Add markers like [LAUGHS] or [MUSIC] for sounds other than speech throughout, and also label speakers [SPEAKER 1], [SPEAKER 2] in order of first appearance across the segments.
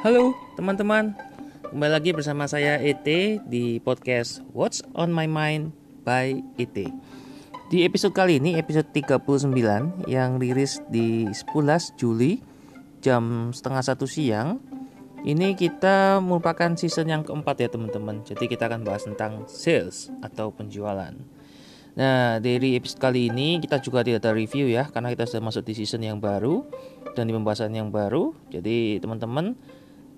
[SPEAKER 1] Halo teman-teman, kembali lagi bersama saya ET di podcast What's on My Mind by ET. Di episode kali ini, episode 39 yang rilis di 11 Juli jam setengah satu siang. Ini kita merupakan season yang keempat ya teman-teman. Jadi kita akan bahas tentang sales atau penjualan. Nah, dari episode kali ini kita juga tidak ada review ya, karena kita sudah masuk di season yang baru dan di pembahasan yang baru. Jadi teman-teman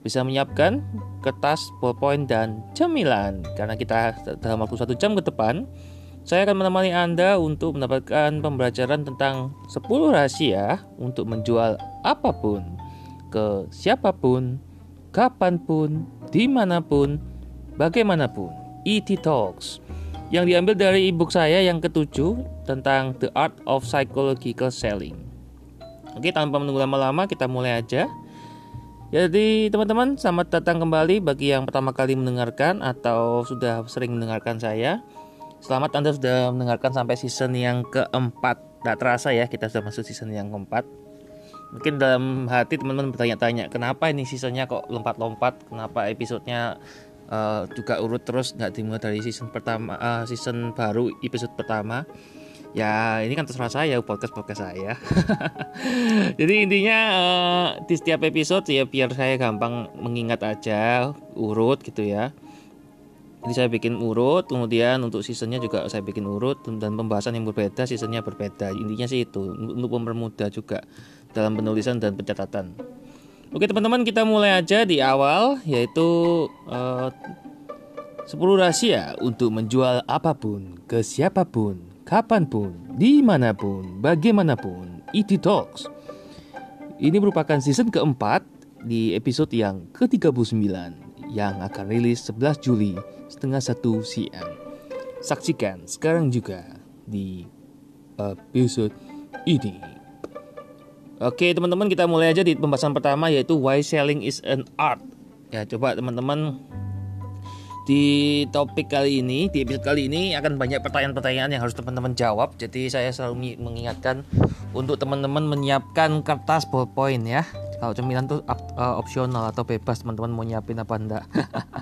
[SPEAKER 1] bisa menyiapkan kertas, ballpoint, dan cemilan karena kita dalam waktu satu jam ke depan saya akan menemani Anda untuk mendapatkan pembelajaran tentang 10 rahasia untuk menjual apa pun ke siapa pun, kapan pun, di mana pun, bagaimanapun. ET Talks yang diambil dari ebook saya yang ketujuh tentang The Art of Psychological Selling. Oke, tanpa menunggu lama-lama kita mulai aja. Jadi teman-teman selamat datang kembali bagi yang pertama kali mendengarkan atau sudah sering mendengarkan saya. Selamat Anda sudah mendengarkan sampai season yang keempat. Tidak terasa ya kita sudah masuk season yang keempat. Mungkin dalam hati teman-teman bertanya-tanya kenapa ini seasonnya kok lompat-lompat, kenapa episodenya uh, juga urut terus nggak dimulai dari season pertama, uh, season baru episode pertama ya ini kan terserah saya podcast podcast saya. [LAUGHS] Jadi intinya uh, di setiap episode ya biar saya gampang mengingat aja urut gitu ya. Jadi saya bikin urut kemudian untuk seasonnya juga saya bikin urut dan pembahasan yang berbeda seasonnya berbeda. Intinya sih itu untuk mempermudah juga dalam penulisan dan pencatatan. Oke teman-teman kita mulai aja di awal yaitu uh, 10 rahasia untuk menjual apa pun ke siapa pun kapan pun, di mana pun, bagaimanapun, ET Talks. Ini merupakan season keempat di episode yang ke-39 yang akan rilis 11 Juli setengah satu siang. Saksikan sekarang juga di episode ini. Oke teman-teman kita mulai aja di pembahasan pertama yaitu why selling is an art. Ya coba teman-teman di topik kali ini, di episode kali ini akan banyak pertanyaan-pertanyaan yang harus teman-teman jawab. Jadi saya selalu mengingatkan untuk teman-teman menyiapkan kertas ballpoint ya. Kalau cemilan tuh uh, opsional atau bebas teman-teman mau nyiapin apa enggak.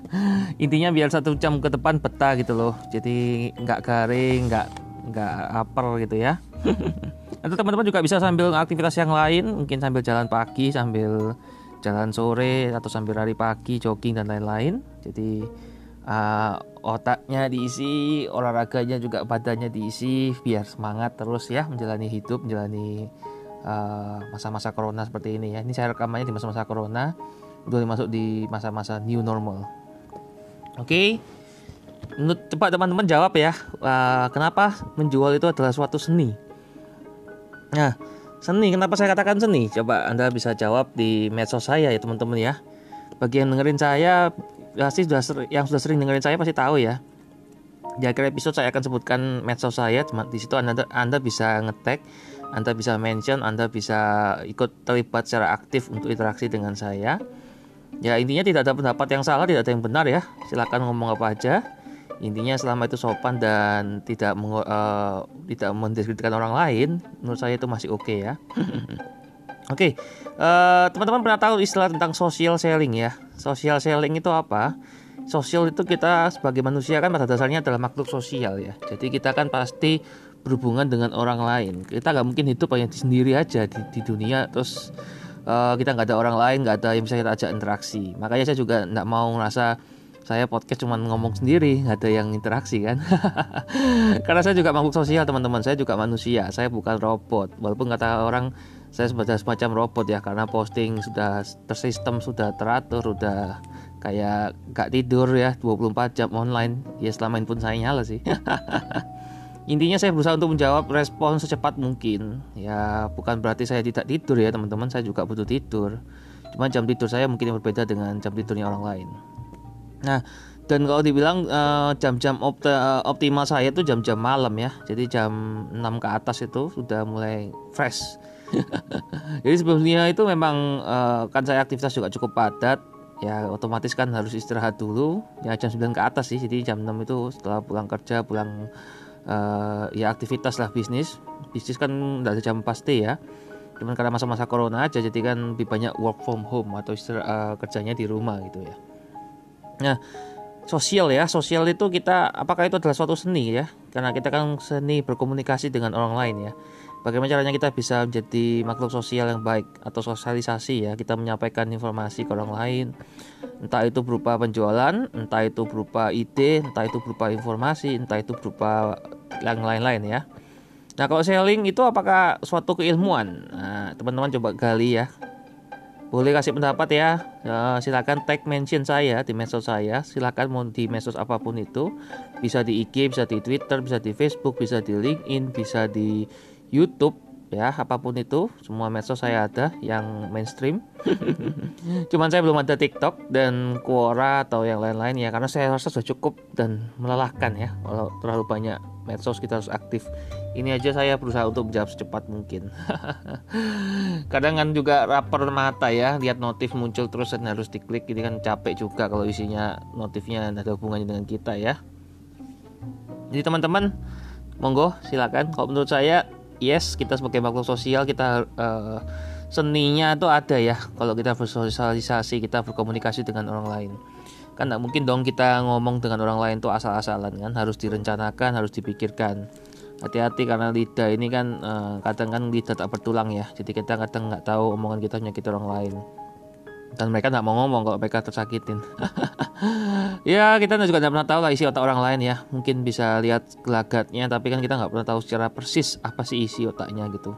[SPEAKER 1] [LAUGHS] Intinya biar satu jam ke depan betah gitu loh. Jadi nggak garing, nggak nggak upper gitu ya. [LAUGHS] Atau teman-teman juga bisa sambil aktivitas yang lain, mungkin sambil jalan pagi, sambil jalan sore atau sambil lari pagi, jogging dan lain-lain. Jadi uh, otaknya diisi, olahraganya juga badannya diisi biar semangat terus ya menjalani hidup, menjalani masa-masa uh, corona seperti ini ya. Ini saya rekamannya di masa-masa corona, udah masuk di masa-masa new normal. Oke. Okay. Menurut cepat teman-teman jawab ya, uh, kenapa menjual itu adalah suatu seni? Nah, seni kenapa saya katakan seni? Coba Anda bisa jawab di medsos saya ya teman-teman ya. Bagi yang dengerin saya pasti sudah yang sudah sering dengerin saya pasti tahu ya. Di akhir episode saya akan sebutkan medsos saya. Di situ Anda Anda bisa ngetek, Anda bisa mention, Anda bisa ikut terlibat secara aktif untuk interaksi dengan saya. Ya intinya tidak ada pendapat yang salah, tidak ada yang benar ya. Silakan ngomong apa aja. Intinya selama itu sopan dan tidak uh, tidak mendiskreditkan orang lain, menurut saya itu masih oke okay ya. [LAUGHS] Oke, okay. uh, eh, teman-teman pernah tahu istilah tentang social selling ya? Social selling itu apa? Sosial itu kita sebagai manusia kan pada dasarnya adalah makhluk sosial ya. Jadi kita kan pasti berhubungan dengan orang lain. Kita nggak mungkin hidup hanya sendiri aja di, di dunia terus uh, kita nggak ada orang lain, nggak ada yang bisa kita ajak interaksi. Makanya saya juga nggak mau ngerasa saya podcast cuma ngomong sendiri nggak ada yang interaksi kan [LAUGHS] karena saya juga makhluk sosial teman-teman saya juga manusia saya bukan robot walaupun kata orang saya sebagai semacam robot ya karena posting sudah tersistem sudah teratur sudah kayak gak tidur ya 24 jam online. Ya selama pun saya nyala sih. [LAUGHS] Intinya saya berusaha untuk menjawab respon secepat mungkin. Ya bukan berarti saya tidak tidur ya teman-teman. Saya juga butuh tidur. Cuma jam tidur saya mungkin berbeda dengan jam tidurnya orang lain. Nah dan kalau dibilang eh, jam-jam uh, uh, optimal saya itu jam-jam malam ya. Jadi jam 6 ke atas itu sudah mulai fresh [LAUGHS] Jadi sebelumnya itu memang uh, kan saya aktivitas juga cukup padat ya otomatis kan harus istirahat dulu. Ya jam 9 ke atas sih jadi jam 6 itu setelah pulang kerja pulang uh, ya aktivitas lah bisnis. Bisnis kan tidak ada jam pasti ya. Cuman karena masa-masa corona aja jadi kan lebih banyak work from home atau uh, kerjanya di rumah gitu ya. Nah sosial ya sosial itu kita apakah itu adalah suatu seni ya? Karena kita kan seni berkomunikasi dengan orang lain ya bagaimana caranya kita bisa menjadi makhluk sosial yang baik atau sosialisasi ya? Kita menyampaikan informasi ke orang lain. Entah itu berupa penjualan entah itu berupa ide entah itu berupa informasi entah itu berupa yang lain-lain ya. Nah kalau selling itu apakah suatu keilmuan? Nah teman-teman coba gali ya. Boleh kasih pendapat ya. ya silakan tag mention saya di medsos saya. Silakan mau di medsos apa pun itu. Bisa di IG bisa di Twitter bisa di Facebook bisa di LinkedIn bisa di YouTube ya apa pun itu semua medsos saya ada yang mainstream. [LAUGHS] Cuman saya belum ada TikTok dan Quora atau yang lain-lain ya karena saya rasa sudah cukup dan melelahkan ya kalau terlalu banyak medsos kita harus aktif. Ini aja saya berusaha untuk menjawab secepat mungkin. [LAUGHS] Kadang kan juga rapper mata ya lihat notif muncul terus dan harus diklik. Ini kan capek juga kalau isinya notifnya ada hubungannya dengan kita ya. Jadi teman-teman monggo silakan. Kalau menurut saya yes kita sebagai makhluk sosial kita uh, seninya itu ada ya. Kalau kita bersosialisasi kita berkomunikasi dengan orang lain. Kan tidak mungkin dong kita ngomong dengan orang lain tuh asal-asalan kan. Harus direncanakan harus dipikirkan. Hati-hati karena lidah ini kan uh, kadang kan lidah tak bertulang ya. Jadi kita kadang nggak tahu omongan kita menyakiti orang lain dan mereka nggak mau ngomong kalau mereka tersakitin. [LAUGHS] Ya kita juga nggak pernah tahu lah isi otak orang lain ya. Mungkin bisa lihat gelagatnya tapi kan kita nggak pernah tahu secara persis apa sih isi otaknya gitu.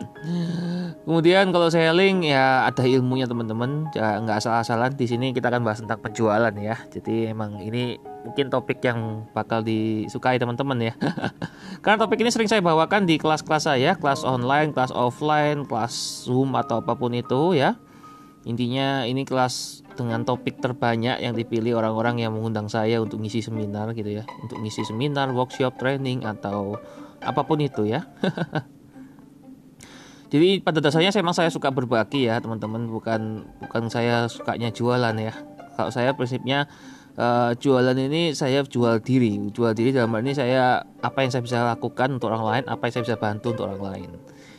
[SPEAKER 1] [LAUGHS] Kemudian kalau selling ya ada ilmunya teman-teman. Ya nggak asal-asalan. Di sini kita akan bahas tentang penjualan ya. Jadi emang ini mungkin topik yang bakal disukai teman-teman ya. [LAUGHS] Karena topik ini sering saya bawakan di kelas-kelas saya. Kelas online kelas offline kelas zoom atau apa pun itu ya Intinya ini kelas dengan topik terbanyak yang dipilih orang-orang yang mengundang saya untuk ngisi seminar gitu ya. Untuk ngisi seminar, workshop, training atau apa pun itu ya. [LAUGHS] Jadi pada dasarnya memang saya suka berbagi ya teman-teman bukan bukan saya sukanya jualan ya. Kalau saya prinsipnya uh, jualan ini saya jual diri, jual diri dalam hal ini saya apa yang saya bisa lakukan untuk orang lain, apa yang saya bisa bantu untuk orang lain.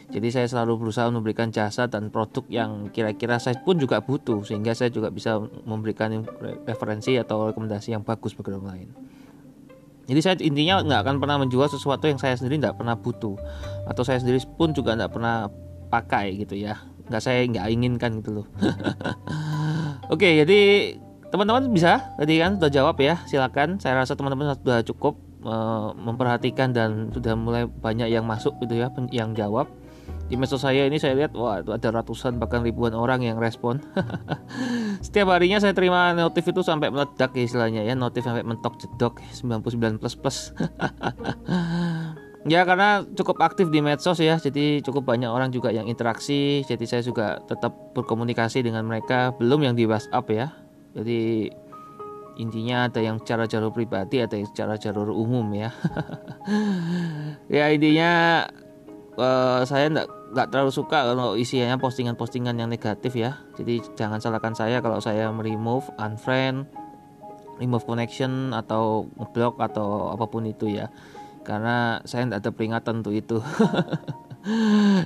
[SPEAKER 1] Jadi saya selalu berusaha memberikan jasa dan produk yang kira-kira saya pun juga butuh sehingga saya juga bisa memberikan referensi atau rekomendasi yang bagus bagi orang lain. Jadi saya intinya nggak akan pernah menjual sesuatu yang saya sendiri nggak pernah butuh atau saya sendiri pun juga nggak pernah pakai gitu ya. Nggak saya nggak inginkan gitu loh. [LAUGHS] Oke, jadi teman-teman bisa tadi kan sudah jawab ya. Silakan. Saya rasa teman-teman sudah cukup uh, memperhatikan dan sudah mulai banyak yang masuk gitu ya yang jawab di medsos saya ini saya lihat wah itu ada ratusan bahkan ribuan orang yang respon. [LAUGHS] Setiap harinya saya terima notif itu sampai meledak ya istilahnya ya notif sampai mentok jedok 99 plus plus. [LAUGHS] Ya karena cukup aktif di medsos ya jadi cukup banyak orang juga yang interaksi jadi saya juga tetap berkomunikasi dengan mereka belum yang di WhatsApp ya. Jadi intinya ada yang cara jalur pribadi ada yang secara jalur umum ya. [LAUGHS] Ya intinya uh, saya enggak nggak terlalu suka kalau isinya postingan-postingan yang negatif ya. Jadi jangan salahkan saya kalau saya meremove unfriend remove connection atau ngeblok atau apa pun itu ya. Karena saya tidak ada peringatan untuk itu. [LAUGHS]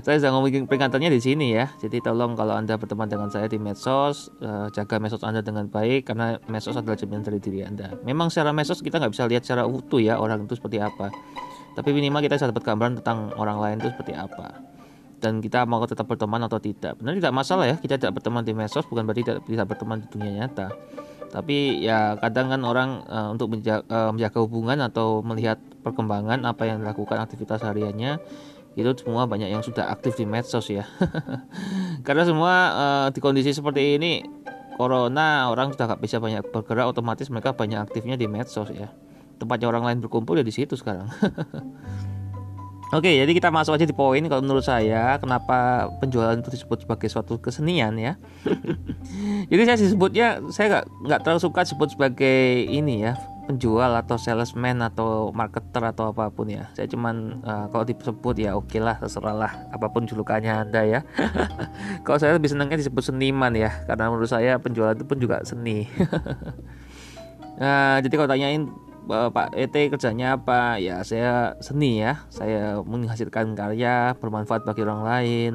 [SPEAKER 1] Saya sedang ngomongin peringatannya di sini ya. Jadi tolong kalau anda berteman dengan saya di medsos uh, jaga medsos anda dengan baik karena medsos adalah cermin dari diri anda. Memang secara medsos kita nggak bisa lihat secara utuh ya orang itu seperti apa. Tapi minimal kita bisa dapat gambaran tentang orang lain itu seperti apa dan kita mau tetap berteman atau tidak. Benar tidak masalah ya kita tidak berteman di medsos bukan berarti tidak tidak berteman di dunia nyata. Tapi ya kadang kan orang uh, untuk menjaga, uh, menjaga hubungan atau melihat perkembangan apa yang dilakukan aktivitas hariannya itu semua banyak yang sudah aktif di medsos ya. [LAUGHS] Karena semua uh, di kondisi seperti ini corona orang sudah gak bisa banyak bergerak otomatis mereka banyak aktifnya di medsos ya. Tempatnya orang lain berkumpul ya di situ sekarang. [LAUGHS] Oke, jadi kita masuk aja di poin kalau menurut saya kenapa penjualan itu disebut sebagai suatu kesenian ya. [LAUGHS] jadi saya disebutnya saya nggak nggak terlalu suka disebut sebagai ini ya penjual atau salesman atau marketer atau apa pun ya. Saya cuman uh, kalau disebut ya oke okay lah terserah lah apa pun julukannya anda ya. [LAUGHS] kalau saya lebih senangnya disebut seniman ya karena menurut saya penjualan itu pun juga seni. nah, [LAUGHS] jadi kalau tanyain Pak ET kerjanya apa? Ya saya seni ya. Saya menghasilkan karya bermanfaat bagi orang lain.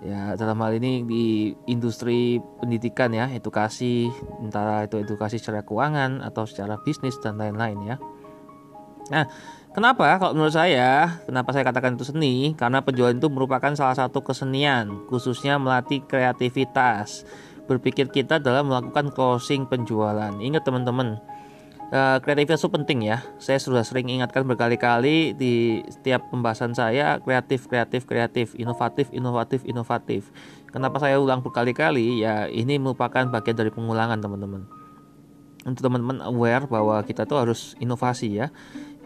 [SPEAKER 1] Ya dalam hal ini di industri pendidikan ya edukasi entah itu edukasi secara keuangan atau secara bisnis dan lain-lain ya. Nah kenapa? Kalau menurut saya kenapa saya katakan itu seni? Karena penjualan itu merupakan salah satu kesenian khususnya melatih kreativitas. Berpikir kita dalam melakukan closing penjualan. Ingat teman-teman kreativitas itu penting ya. Saya sudah sering ingatkan berkali-kali di setiap pembahasan saya kreatif, kreatif, kreatif, inovatif, inovatif, inovatif. Kenapa saya ulang berkali-kali? Ya ini merupakan bagian dari pengulangan teman-teman. Untuk teman-teman aware bahwa kita tuh harus inovasi ya.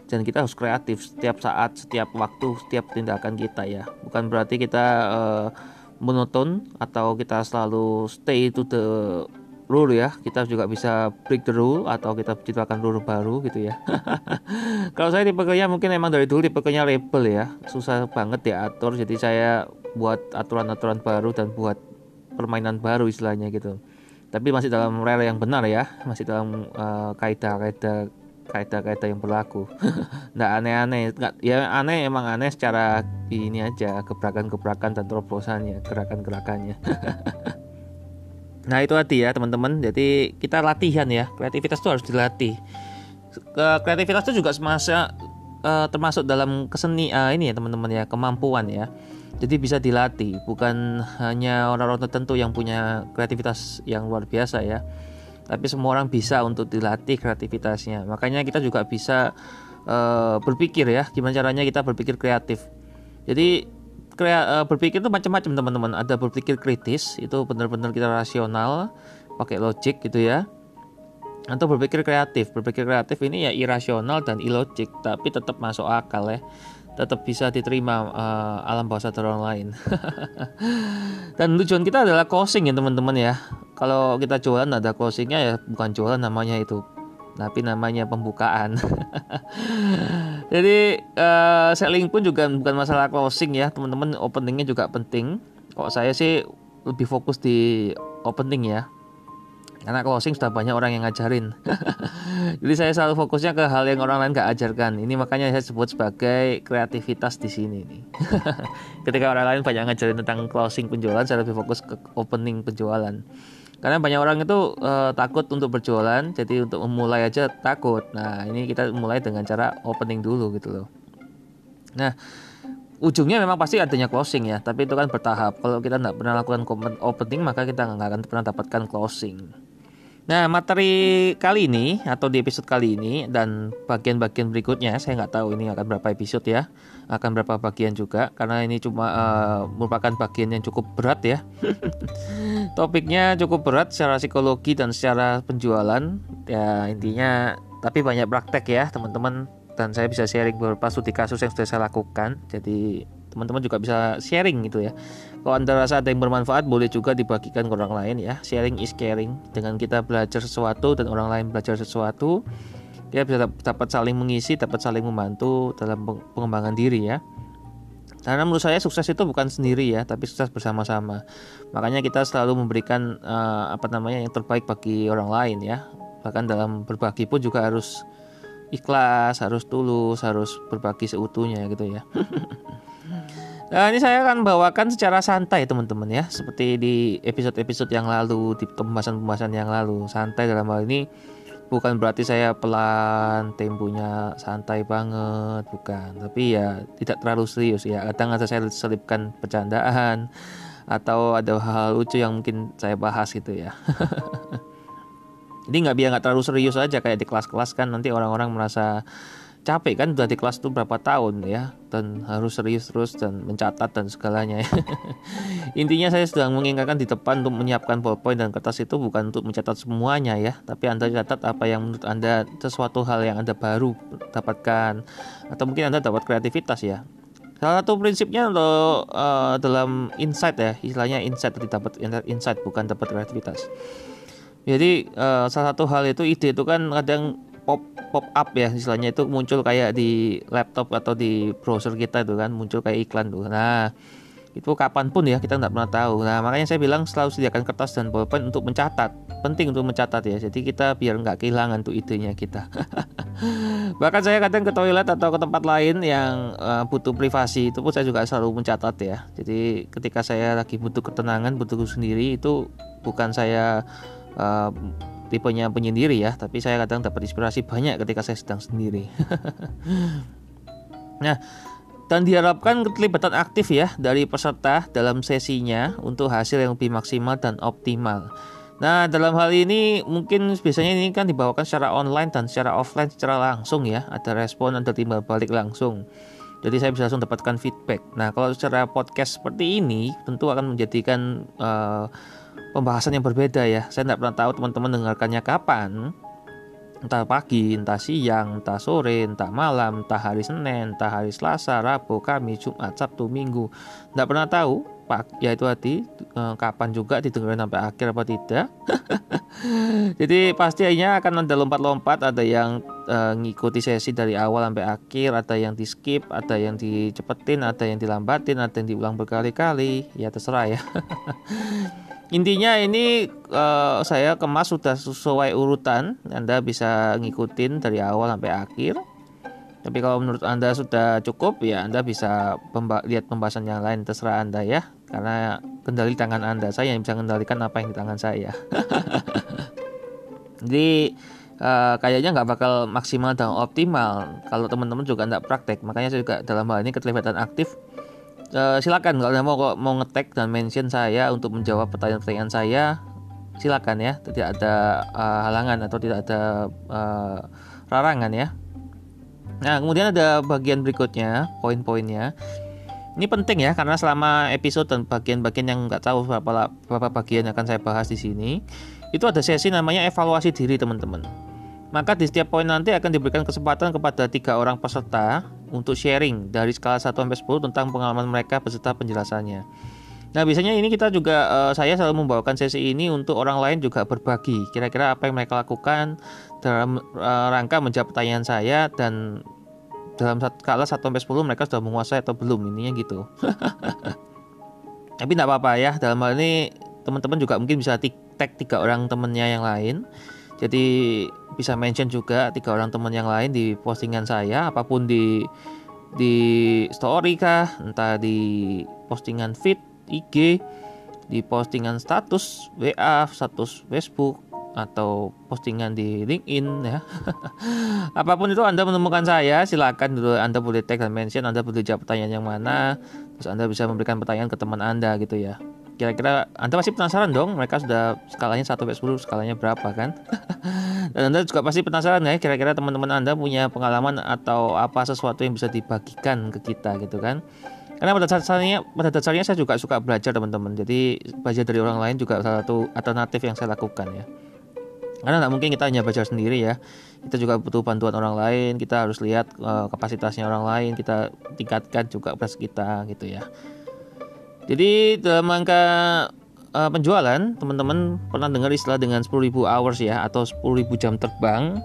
[SPEAKER 1] Dan kita harus kreatif setiap saat, setiap waktu, setiap tindakan kita ya. Bukan berarti kita uh, monoton atau kita selalu stay to the rule ya. Kita juga bisa break the rule atau kita ciptakan rule baru gitu ya. [LAUGHS] Kalau saya tipenya mungkin emang dari dulu tipenya label ya. Susah banget ya atur. Jadi saya buat aturan-aturan baru dan buat permainan baru istilahnya gitu. Tapi masih dalam rel yang benar ya. Masih dalam uh, kaidah-kaidah kaidah-kaidah yang berlaku. [LAUGHS] Nggak aneh-aneh. Nggak ya aneh emang aneh secara ini aja. Gebrakan-gebrakan dan terobosannya gerakan-gerakannya [LAUGHS] Nah itu tadi ya teman-teman. Jadi kita latihan ya. Kreativitas itu harus dilatih. Kreativitas itu juga semasa uh, termasuk dalam keseni uh, ini ya teman-teman ya kemampuan ya. Jadi bisa dilatih. Bukan hanya orang-orang tertentu yang punya kreativitas yang luar biasa ya. Tapi semua orang bisa untuk dilatih kreativitasnya. Makanya kita juga bisa uh, berpikir ya. Gimana caranya kita berpikir kreatif. Jadi krea, uh, berpikir itu macam-macam teman-teman. Ada berpikir kritis itu benar-benar kita rasional pakai logik gitu ya. Atau berpikir kreatif. Berpikir kreatif ini ya irasional dan ilogik tapi tetap masuk akal ya. Tetap bisa diterima uh, alam bawah sadar orang lain. [LAUGHS] Dan tujuan kita adalah closing ya teman-teman ya. Kalau kita jualan ada closingnya ya bukan jualan namanya itu tapi namanya pembukaan. [LAUGHS] Jadi uh, selling pun juga bukan masalah closing ya, teman-teman. Openingnya juga penting. Kok saya sih lebih fokus di opening ya. Karena closing sudah banyak orang yang ngajarin. [LAUGHS] Jadi saya selalu fokusnya ke hal yang orang lain gak ajarkan. Ini makanya saya sebut sebagai kreativitas di sini nih. [LAUGHS] Ketika orang lain banyak ngajarin tentang closing penjualan, saya lebih fokus ke opening penjualan karena banyak orang itu uh, takut untuk berjualan jadi untuk memulai aja takut. Nah ini kita mulai dengan cara opening dulu gitu loh. Nah ujungnya memang pasti adanya closing ya tapi itu kan bertahap. Kalau kita tidak pernah lakukan opening maka kita nggak akan pernah dapatkan closing Nah, materi kali ini atau di episode kali ini dan bagian-bagian berikutnya saya nggak tahu ini akan berapa episode ya, akan berapa bagian juga karena ini cuma uh, merupakan bagian yang cukup berat ya. [LAUGHS] Topiknya cukup berat secara psikologi dan secara penjualan ya intinya tapi banyak praktek ya teman-teman dan saya bisa sharing beberapa studi kasus yang sudah saya lakukan. Jadi teman-teman juga bisa sharing gitu ya kalau anda rasa ada yang bermanfaat boleh juga dibagikan ke orang lain ya sharing is caring dengan kita belajar sesuatu dan orang lain belajar sesuatu kita bisa dapat saling mengisi dapat saling membantu dalam pengembangan diri ya karena menurut saya sukses itu bukan sendiri ya, tapi sukses bersama-sama. Makanya kita selalu memberikan uh, apa namanya yang terbaik bagi orang lain ya. Bahkan dalam berbagi pun juga harus ikhlas, harus tulus, harus berbagi seutuhnya gitu ya. [LAUGHS] Nah, ini saya akan bawakan secara santai teman-teman ya, seperti di episode-episode yang lalu, di pembahasan-pembahasan yang lalu. Santai dalam hal ini bukan berarti saya pelan, temponya santai banget, bukan. Tapi ya tidak terlalu serius ya. Kadang ada saya selipkan bercandaan atau ada hal, hal lucu yang mungkin saya bahas gitu ya. [LAUGHS] Jadi nggak biar nggak terlalu serius aja kayak di kelas-kelas kan nanti orang-orang merasa capek kan udah di kelas tuh berapa tahun ya dan harus serius terus dan mencatat dan segalanya ya. [LAUGHS] intinya saya sedang mengingatkan di depan untuk menyiapkan powerpoint dan kertas itu bukan untuk mencatat semuanya ya tapi anda catat apa yang menurut anda sesuatu hal yang anda baru dapatkan atau mungkin anda dapat kreativitas ya salah satu prinsipnya untuk uh, dalam insight ya istilahnya insight dapat insight bukan dapat kreativitas jadi uh, salah satu hal itu ide itu kan kadang pop pop up ya istilahnya itu muncul kayak di laptop atau di browser kita itu kan muncul kayak iklan tuh nah itu kapan pun ya kita nggak pernah tahu nah makanya saya bilang selalu sediakan kertas dan pulpen untuk mencatat penting untuk mencatat ya. Jadi kita biar nggak kehilangan tuh idenya kita. [LAUGHS] Bahkan saya kadang ke toilet atau ke tempat lain yang uh, butuh privasi itu pun saya juga selalu mencatat ya. Jadi ketika saya lagi butuh ketenangan, butuh sendiri itu bukan saya uh, tipenya penyendiri ya, tapi saya kadang dapat inspirasi banyak ketika saya sedang sendiri. [LAUGHS] nah, dan diharapkan keterlibatan aktif ya dari peserta dalam sesinya untuk hasil yang lebih maksimal dan optimal. Nah, dalam hal ini mungkin biasanya ini kan dibawakan secara online dan secara offline secara langsung ya. Ada respon, ada timbal balik langsung. Jadi saya bisa langsung dapatkan feedback. Nah, kalau secara podcast seperti ini tentu akan menjadikan uh, pembahasan yang berbeda ya. Saya tidak pernah tahu teman-teman dengarkannya kapan entah pagi, entah siang, entah sore, entah malam, entah hari Senin, entah hari Selasa, Rabu, Kamis, Jumat, Sabtu, Minggu. Tidak pernah tahu, Pak, ya itu hati eh, kapan juga didengarkan sampai akhir apa tidak. [LAUGHS] Jadi pastinya akan ada lompat-lompat, ada yang uh, ngikuti sesi dari awal sampai akhir, ada yang di skip, ada yang dicepetin, ada yang dilambatin, ada yang diulang berkali-kali. Ya terserah ya. [LAUGHS] intinya ini uh, saya kemas sudah sesuai urutan. Anda bisa ngikutin dari awal sampai akhir. Tapi kalau menurut Anda sudah cukup ya Anda bisa pemba lihat pembahasan yang lain. Terserah Anda ya. Karena kendali tangan Anda. Saya yang bisa mengendalikan apa yang di tangan saya. [LAUGHS] Jadi uh, kayaknya nggak bakal maksimal dan optimal. Kalau teman-teman juga nggak praktek. Makanya saya juga dalam hal ini keterlibatan aktif uh, silakan kalau mau mau ngetek dan mention saya untuk menjawab pertanyaan-pertanyaan saya silakan ya. Tidak ada uh, halangan atau tidak ada uh, larangan ya. Nah kemudian ada bagian berikutnya poin-poinnya. Ini penting ya karena selama episode dan bagian-bagian yang nggak tahu berapa berapa bagian yang akan saya bahas di sini itu ada sesi namanya evaluasi diri teman-teman maka di setiap poin nanti akan diberikan kesempatan kepada tiga orang peserta untuk sharing dari skala 1 sampai 10 tentang pengalaman mereka beserta penjelasannya. Nah, biasanya ini kita juga uh, saya selalu membawakan sesi ini untuk orang lain juga berbagi. Kira-kira apa yang mereka lakukan dalam uh, rangka menjawab pertanyaan saya dan dalam skala 1 sampai 10 mereka sudah menguasai atau belum ininya gitu. [LAUGHS] Tapi tidak apa-apa ya. Dalam hal ini teman-teman juga mungkin bisa tag tiga orang temennya yang lain jadi bisa mention juga tiga orang teman yang lain di postingan saya apa pun di di story kah entah di postingan feed IG di postingan status WA status Facebook atau postingan di LinkedIn ya. [LAUGHS] Apa pun itu Anda menemukan saya, silakan dulu Anda boleh tag dan mention, Anda boleh jawab pertanyaan yang mana, terus Anda bisa memberikan pertanyaan ke teman Anda gitu ya. Kira-kira Anda pasti penasaran dong, mereka sudah skalanya 1 sampai 10, skalanya berapa kan? [LAUGHS] Dan Anda juga pasti penasaran ya, kira-kira teman-teman Anda punya pengalaman atau apa sesuatu yang bisa dibagikan ke kita gitu kan? Karena pada dasarnya pada dasarnya saya juga suka belajar teman-teman. Jadi belajar dari orang lain juga salah satu alternatif yang saya lakukan ya. Karena nggak mungkin kita hanya belajar sendiri ya. Kita juga butuh bantuan orang lain. Kita harus lihat uh, kapasitasnya orang lain. Kita tingkatkan juga kapasitas kita gitu ya. Jadi dalam angka uh, penjualan, teman-teman pernah dengar istilah dengan 10.000 hours ya atau 10.000 jam terbang.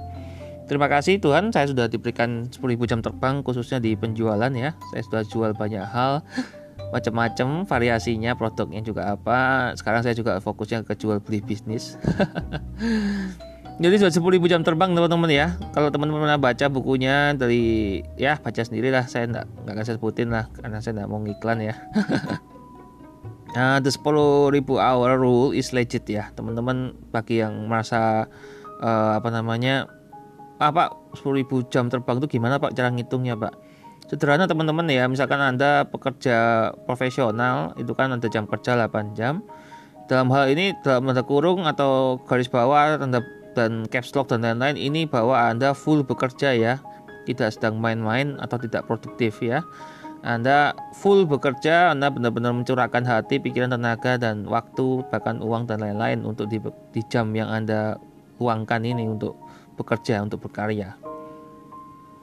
[SPEAKER 1] Terima kasih Tuhan, saya sudah diberikan 10.000 jam terbang khususnya di penjualan ya. Saya sudah jual banyak hal, [LAUGHS] macam-macam variasinya, produknya juga apa. Sekarang saya juga fokusnya ke jual beli bisnis. [LAUGHS] Jadi sudah 10.000 jam terbang teman-teman ya. Kalau teman-teman pernah baca bukunya dari ya baca sendiri lah. Saya nggak nggak akan saya sebutin lah karena saya nggak mau ngiklan ya. [LAUGHS] Nah, the 10.000 hour rule is legit ya, teman-teman. Bagi yang merasa uh, apa namanya, ah, Pak 10.000 jam terbang itu gimana Pak cara ngitungnya Pak? Sederhana teman-teman ya, misalkan Anda pekerja profesional, itu kan ada jam kerja 8 jam. Dalam hal ini dalam tanda kurung atau garis bawah tanda dan caps lock dan lain-lain ini bahwa Anda full bekerja ya, tidak sedang main-main atau tidak produktif ya. Anda full bekerja, Anda benar-benar mencurahkan hati, pikiran, tenaga, dan waktu, bahkan uang dan lain-lain untuk di, di jam yang Anda uangkan ini untuk bekerja, untuk berkarya.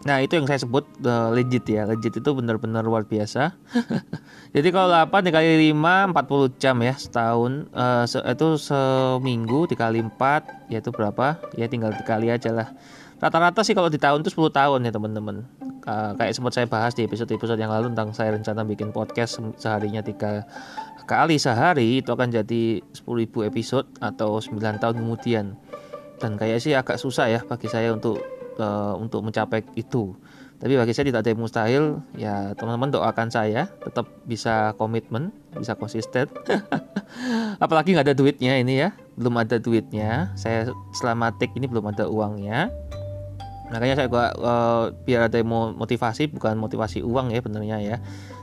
[SPEAKER 1] Nah itu yang saya sebut uh, legit ya Legit itu benar-benar luar biasa [LAUGHS] Jadi kalau 8 dikali 5 40 jam ya setahun uh, se Itu seminggu dikali 4 Yaitu berapa? Ya tinggal dikali aja lah Rata-rata sih kalau di tahun itu 10 tahun ya teman-teman. Uh, kayak sempat saya bahas di episode-episode yang lalu tentang saya rencana bikin podcast seharinya tiga kali sehari itu akan jadi 10.000 episode atau 9 tahun kemudian. Dan kayak sih agak susah ya bagi saya untuk uh, untuk mencapai itu. Tapi bagi saya tidak ada yang mustahil. Ya teman-teman doakan saya tetap bisa komitmen bisa konsisten. [LAUGHS] Apalagi nggak ada duitnya ini ya. Belum ada duitnya. Saya selama take ini belum ada uangnya makanya saya gua uh, biar ada motivasi bukan motivasi uang ya benernya ya.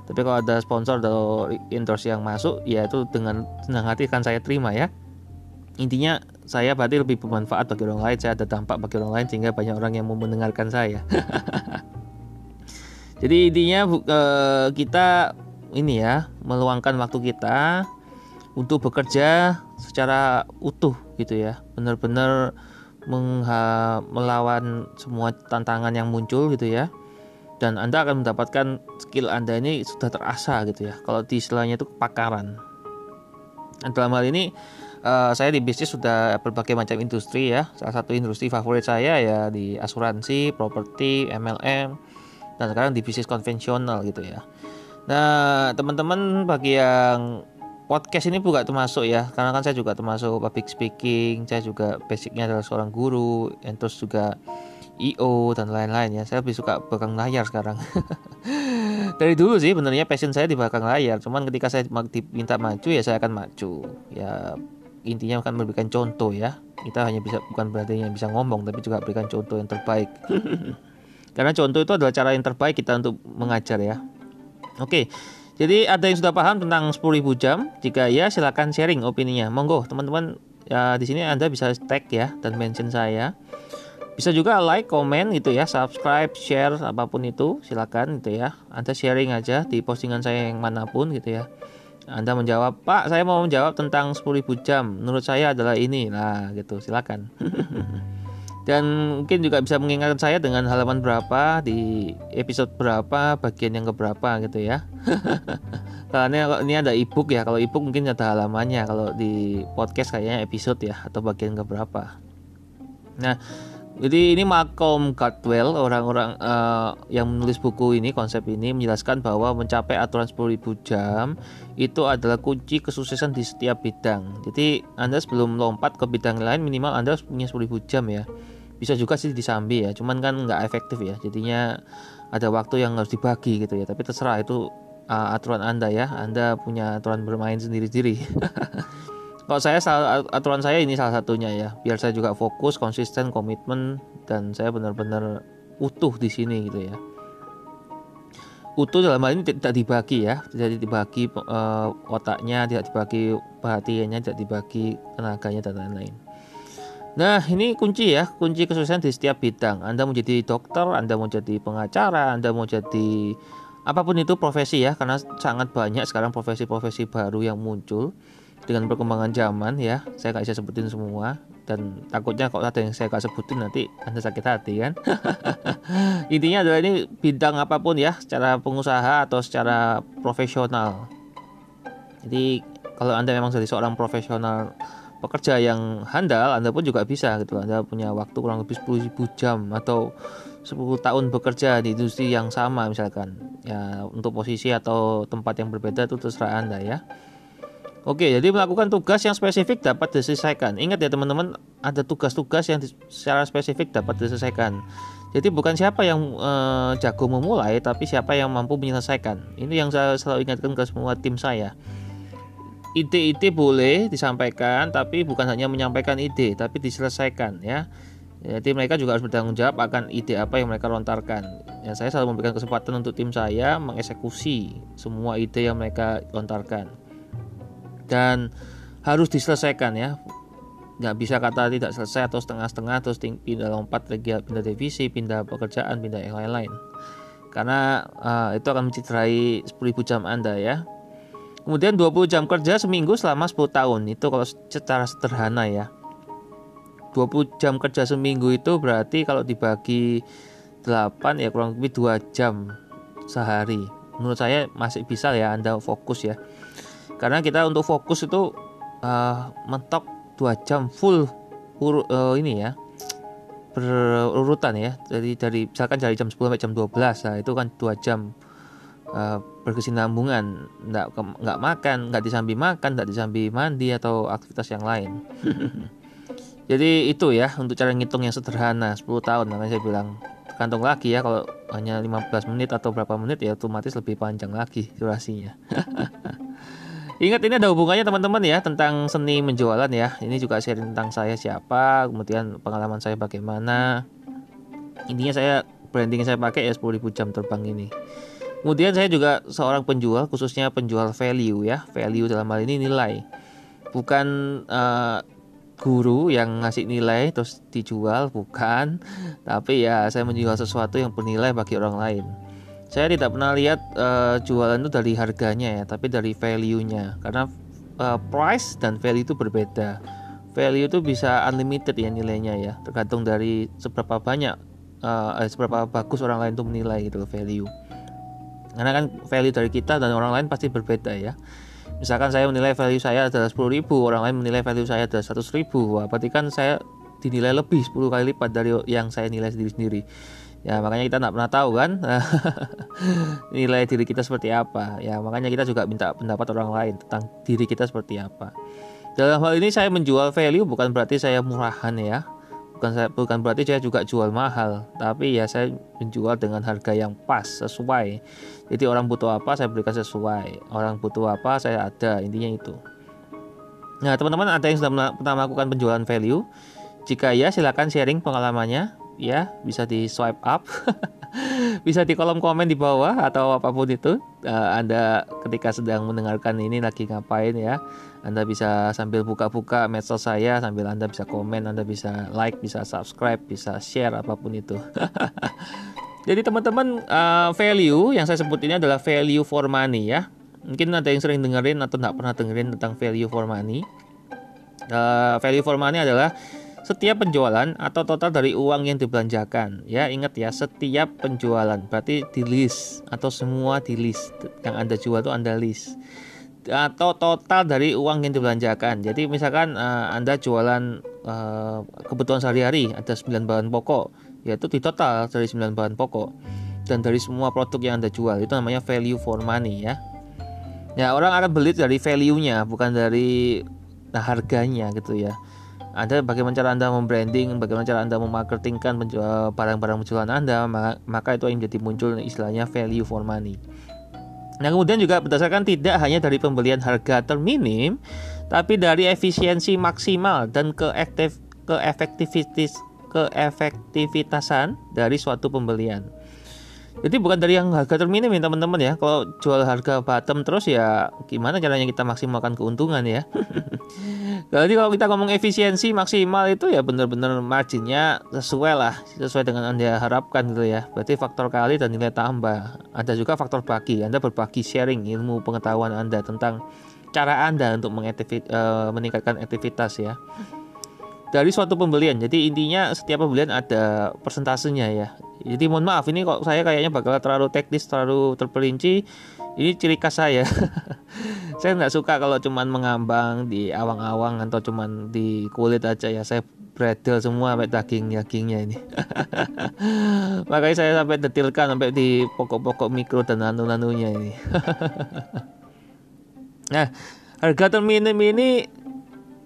[SPEAKER 1] Tapi kalau ada sponsor atau endorse yang masuk ya itu dengan senang hati akan saya terima ya. Intinya saya berarti lebih bermanfaat bagi orang lain saya ada dampak bagi orang lain sehingga banyak orang yang mau mendengarkan saya. [LAUGHS] Jadi intinya uh, kita ini ya meluangkan waktu kita untuk bekerja secara utuh gitu ya. Benar-benar melawan semua tantangan yang muncul gitu ya. Dan Anda akan mendapatkan skill Anda ini sudah terasa gitu ya. Kalau di istilahnya itu kepakaran. Dan dalam hal ini uh, saya di bisnis sudah berbagai macam industri ya. Salah satu industri favorit saya ya di asuransi, properti, MLM dan sekarang di bisnis konvensional gitu ya. Nah teman-teman bagi yang podcast ini bukan termasuk ya karena kan saya juga termasuk public speaking saya juga basicnya adalah seorang guru yang terus juga IO dan lain-lain ya. Saya lebih suka belakang layar sekarang. [LAUGHS] Dari dulu sih benernya passion saya di belakang layar cuman ketika saya diminta maju ya saya akan maju. Ya intinya akan memberikan contoh ya. Kita hanya bisa bukan berarti hanya bisa ngomong tapi juga berikan contoh yang terbaik. [LAUGHS] Karena contoh itu adalah cara yang terbaik kita untuk mengajar ya. Oke jadi ada yang sudah paham tentang 10.000 jam? Jika ya silahkan sharing opininya. Monggo teman-teman ya di sini Anda bisa tag ya dan mention saya. Bisa juga like, komen gitu ya, subscribe, share apa pun itu silakan gitu ya. Anda sharing aja di postingan saya yang mana pun gitu ya. Anda menjawab, "Pak, saya mau menjawab tentang 10.000 jam. Menurut saya adalah ini." Nah, gitu, silakan. [LAUGHS] dan mungkin juga bisa mengingatkan saya dengan halaman berapa di episode berapa bagian yang keberapa gitu ya. [LAUGHS] Karena ini ada ebook ya kalau ebook mungkin ada halamannya kalau di podcast kayaknya episode ya atau bagian keberapa. Nah jadi ini Malcolm Gladwell orang-orang uh, yang menulis buku ini konsep ini menjelaskan bahwa mencapai aturan 10.000 jam itu adalah kunci kesuksesan di setiap bidang. Jadi Anda sebelum lompat ke bidang lain minimal Anda punya 10.000 jam ya bisa juga sih disambi ya cuman kan nggak efektif ya. Jadinya ada waktu yang harus dibagi gitu ya. Tapi terserah itu uh, aturan anda ya. Anda punya aturan bermain sendiri-sendiri. [LAUGHS] Kalau saya aturan saya ini salah satunya ya. Biar saya juga fokus konsisten komitmen dan saya benar-benar utuh di sini gitu ya. Utuh dalam hal ini tidak dibagi ya. Tidak dibagi uh, otaknya tidak dibagi perhatiannya tidak dibagi tenaganya dan lain-lain Nah, ini kunci ya, kunci kesuksesan di setiap bidang. Anda mau jadi dokter, Anda mau jadi pengacara, Anda mau jadi apa pun itu profesi ya, karena sangat banyak sekarang profesi-profesi baru yang muncul dengan perkembangan zaman ya. Saya nggak bisa sebutin semua dan takutnya kalau ada yang saya nggak sebutin nanti Anda sakit hati kan. [LAUGHS] Intinya adalah ini bidang apa pun ya, secara pengusaha atau secara profesional. Jadi kalau Anda memang jadi seorang profesional pekerja yang handal Anda pun juga bisa gitu Anda punya waktu kurang lebih 10.000 jam atau 10 tahun bekerja di industri yang sama misalkan ya untuk posisi atau tempat yang berbeda itu terserah Anda ya Oke, jadi melakukan tugas yang spesifik dapat diselesaikan. Ingat ya teman-teman, ada tugas-tugas yang secara spesifik dapat diselesaikan. Jadi bukan siapa yang e, jago memulai, tapi siapa yang mampu menyelesaikan. Ini yang saya selalu ingatkan ke semua tim saya ide-ide boleh disampaikan tapi bukan hanya menyampaikan ide tapi diselesaikan ya. Jadi mereka juga harus bertanggung jawab akan ide apa yang mereka lontarkan. Ya saya selalu memberikan kesempatan untuk tim saya mengeksekusi semua ide yang mereka lontarkan. Dan harus diselesaikan ya. Nggak bisa kata tidak selesai atau setengah-setengah terus pindah lompat pindah divisi pindah pekerjaan pindah yang lain-lain. Karena uh, itu akan mencederai 10.000 jam anda ya Kemudian 20 jam kerja seminggu selama 10 tahun. Itu kalau secara sederhana ya. 20 jam kerja seminggu itu berarti kalau dibagi 8 ya kurang lebih 2 jam sehari. Menurut saya masih bisa ya Anda fokus ya. Karena kita untuk fokus itu uh, mentok 2 jam full uh, ini ya. berurutan ya dari dari misalkan dari jam 10 sampai jam 12 nah itu kan dua jam uh, berkesinambungan nggak nggak makan nggak disambi makan nggak disambi mandi atau aktivitas yang lain [LAUGHS] jadi itu ya untuk cara ngitung yang sederhana 10 tahun makanya saya bilang tergantung lagi ya kalau hanya 15 menit atau berapa menit ya otomatis lebih panjang lagi durasinya [LAUGHS] Ingat ini ada hubungannya teman-teman ya tentang seni menjualan ya. Ini juga sharing tentang saya siapa, kemudian pengalaman saya bagaimana. Intinya saya branding saya pakai ya 10.000 jam terbang ini. Kemudian saya juga seorang penjual khususnya penjual value ya. Value dalam hal ini nilai. Bukan uh, guru yang ngasih nilai terus dijual bukan, [LAUGHS] tapi ya saya menjual sesuatu yang bernilai bagi orang lain. Saya tidak pernah lihat uh, jualan itu dari harganya ya tapi dari value-nya. Karena uh, price dan value itu berbeda. Value itu bisa unlimited ya nilainya ya. Tergantung dari seberapa banyak uh, seberapa bagus orang lain itu menilai gitu value karena kan value dari kita dan orang lain pasti berbeda ya. Misalkan saya menilai value saya adalah 10 ribu orang lain menilai value saya adalah 100 ribu. Wah, berarti kan saya dinilai lebih 10 kali lipat dari yang saya nilai sendiri-sendiri ya makanya kita nggak pernah tahu kan [LAUGHS] nilai diri kita seperti apa. Ya makanya kita juga minta pendapat orang lain tentang diri kita seperti apa. Dalam hal ini saya menjual value bukan berarti saya murahan ya bukan saya bukan berarti saya juga jual mahal tapi ya saya menjual dengan harga yang pas sesuai. Jadi orang butuh apa saya berikan sesuai. Orang butuh apa saya ada intinya itu. Nah teman-teman ada yang sudah pernah melakukan penjualan value? Jika ya silakan sharing pengalamannya ya bisa di swipe up. [LAUGHS] Bisa di kolom komen di bawah atau apa pun itu. Uh, anda ketika sedang mendengarkan ini lagi ngapain ya? Anda bisa sambil buka-buka medsos saya sambil anda bisa komen anda bisa like bisa subscribe bisa share apa pun itu. [LAUGHS] Jadi teman-teman uh, value yang saya sebut ini adalah value for money ya. Mungkin ada yang sering dengerin atau tidak pernah dengerin tentang value for money. Uh, value for money adalah setiap penjualan atau total dari uang yang dibelanjakan. Ya, ingat ya, setiap penjualan berarti di list atau semua di list yang Anda jual itu Anda list. Atau total dari uang yang dibelanjakan. Jadi misalkan uh, Anda jualan uh, kebutuhan sehari-hari ada 9 bahan pokok, yaitu di total dari 9 bahan pokok. Dan dari semua produk yang Anda jual itu namanya value for money ya. Ya, orang akan beli dari value-nya bukan dari nah, harganya gitu ya. Anda bagaimana cara Anda membranding, bagaimana cara Anda memarketingkan barang-barang penjualan Anda, maka itu yang menjadi muncul istilahnya value for money. Nah, kemudian juga berdasarkan tidak hanya dari pembelian harga terminim, tapi dari efisiensi maksimal dan keefektivitas keefektivitasan dari suatu pembelian. Jadi bukan dari yang harga terminim ya teman-teman ya. Kalau jual harga bottom terus ya gimana caranya kita maksimalkan keuntungan ya. [LAUGHS] Jadi kalau kita ngomong efisiensi maksimal itu ya benar-benar marginnya sesuai lah, sesuai dengan Anda harapkan gitu ya. Berarti faktor kali dan nilai tambah. Ada juga faktor bagi, Anda berbagi sharing ilmu pengetahuan Anda tentang cara Anda untuk uh, meningkatkan aktivitas ya dari suatu pembelian. Jadi intinya setiap pembelian ada persentasenya ya. Jadi mohon maaf ini kok saya kayaknya bakal terlalu teknis, terlalu terperinci. Ini ciri khas saya. [LAUGHS] saya nggak suka kalau cuman mengambang di awang-awang atau cuman di kulit aja ya. Saya bredel semua sampai daging-dagingnya ini. [LAUGHS] Makanya saya sampai detilkan sampai di pokok-pokok mikro dan nano-nanonya ini. [LAUGHS] nah, harga terminim ini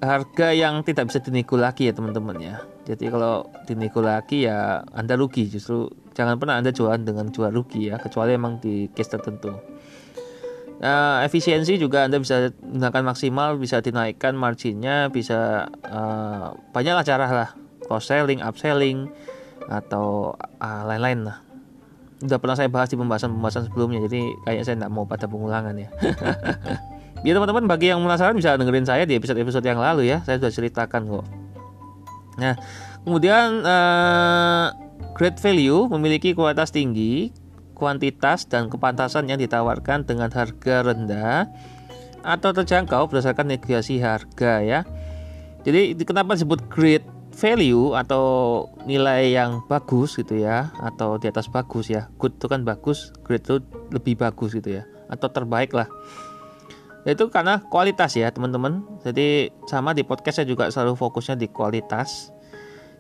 [SPEAKER 1] harga yang tidak bisa dinego lagi ya teman-teman ya. Jadi kalau dinego lagi ya Anda rugi justru jangan pernah Anda jualan dengan jual rugi ya kecuali emang di case tertentu. Nah, efisiensi juga Anda bisa gunakan maksimal, bisa dinaikkan marginnya, bisa uh, banyaklah cara lah, cross selling, upselling atau uh, lain-lain lah. Udah pernah saya bahas di pembahasan-pembahasan sebelumnya, jadi kayaknya saya tidak mau pada pengulangan ya. [LAUGHS] Ya teman-teman bagi yang penasaran bisa dengerin saya di episode-episode yang lalu ya. Saya sudah ceritakan kok. Nah, kemudian uh, great value memiliki kualitas tinggi, kuantitas dan kepantasan yang ditawarkan dengan harga rendah atau terjangkau berdasarkan negosiasi harga ya. Jadi kenapa disebut great value atau nilai yang bagus gitu ya atau di atas bagus ya. Good itu kan bagus, great itu lebih bagus gitu ya atau terbaik lah itu karena kualitas ya teman-teman. Jadi sama di podcast saya juga selalu fokusnya di kualitas.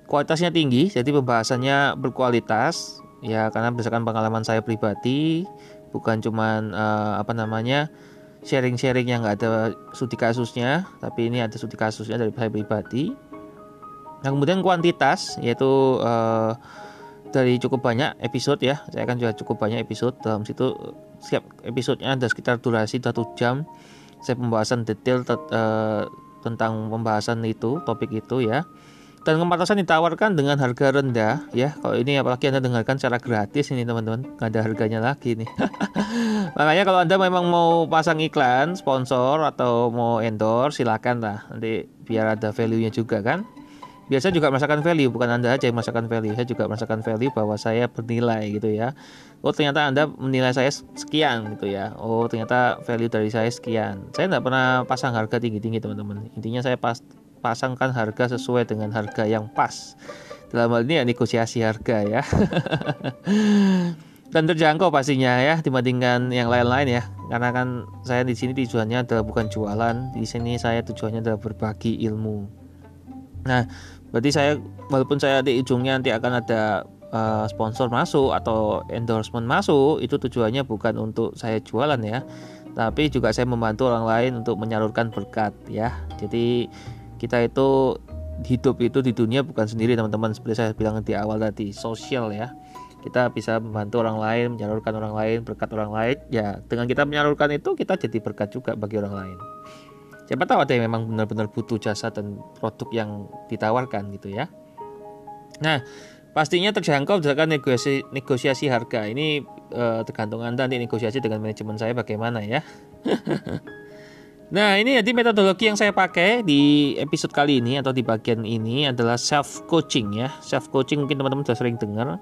[SPEAKER 1] Kualitasnya tinggi, jadi pembahasannya berkualitas. Ya karena berdasarkan pengalaman saya pribadi, bukan cuman uh, apa namanya sharing-sharing yang nggak ada studi kasusnya, tapi ini ada studi kasusnya dari saya pribadi. Nah kemudian kuantitas yaitu uh, dari cukup banyak episode ya, saya akan juga cukup banyak episode. Dalam situ setiap episodenya ada sekitar durasi satu jam. Saya pembahasan detail uh, tentang pembahasan itu, topik itu ya. Dan kepantasan ditawarkan dengan harga rendah ya. Kalau ini apalagi anda dengarkan secara gratis ini teman-teman. Nggak ada harganya lagi nih. [LAUGHS] Makanya kalau anda memang mau pasang iklan sponsor atau mau endorse silakan lah. Nanti biar ada value nya juga kan biasa juga merasakan value bukan anda aja yang merasakan value. Saya juga merasakan value bahwa saya bernilai gitu ya. Oh ternyata anda menilai saya sekian gitu ya. Oh ternyata value dari saya sekian. Saya tidak pernah pasang harga tinggi tinggi teman-teman. Intinya saya pas pasangkan harga sesuai dengan harga yang pas. Dalam hal ini ya negosiasi harga ya. [LAUGHS] Dan terjangkau pastinya ya dibandingkan yang lain-lain ya. Karena kan saya di sini tujuannya adalah bukan jualan. Di sini saya tujuannya adalah berbagi ilmu. Nah berarti saya walaupun saya di ujungnya nanti akan ada uh, sponsor masuk atau endorsement masuk itu tujuannya bukan untuk saya jualan ya. Tapi juga saya membantu orang lain untuk menyalurkan berkat ya. Jadi kita itu hidup itu di dunia bukan sendiri teman-teman. Seperti saya bilang di awal tadi sosial ya. Kita bisa membantu orang lain menyalurkan orang lain berkat orang lain. Ya dengan kita menyalurkan itu kita jadi berkat juga bagi orang lain siapa tahu ada yang memang benar-benar butuh jasa dan produk yang ditawarkan gitu ya nah pastinya terjangkau berdasarkan negosiasi, negosiasi harga ini eh, tergantung anda nanti negosiasi dengan manajemen saya bagaimana ya [LAUGHS] Nah, ini jadi metodologi yang saya pakai di episode kali ini atau di bagian ini adalah self coaching ya. Self coaching mungkin teman-teman sudah sering dengar.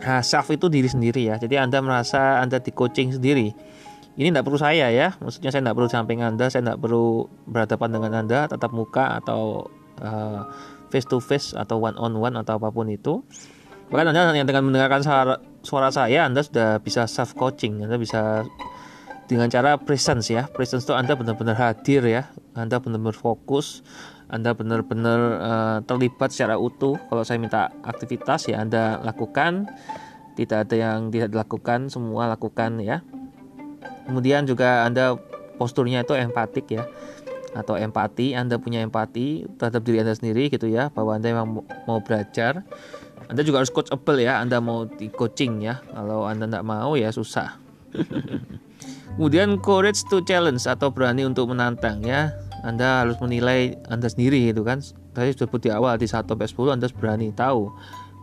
[SPEAKER 1] Nah, self itu diri sendiri ya. Jadi Anda merasa Anda di coaching sendiri. Ini tidak perlu saya ya. Maksudnya saya tidak perlu samping Anda, saya tidak perlu berhadapan dengan Anda tatap muka atau uh, face to face atau one on one atau apa pun itu. Bahkan Anda yang dengan mendengarkan suara, suara saya, Anda sudah bisa self coaching. Anda bisa dengan cara presence ya presence itu anda benar-benar hadir ya anda benar-benar fokus anda benar-benar uh, terlibat secara utuh kalau saya minta aktivitas ya anda lakukan tidak ada yang tidak dilakukan semua lakukan ya kemudian juga anda posturnya itu empatik ya atau empati anda punya empati terhadap diri anda sendiri gitu ya bahwa anda memang mau belajar anda juga harus coachable ya anda mau di coaching ya kalau anda tidak mau ya susah [LAUGHS] Kemudian courage to challenge atau berani untuk menantang ya. Anda harus menilai Anda sendiri itu kan. Tadi sudah sebut di awal di 1 sampai 10 Anda harus berani tahu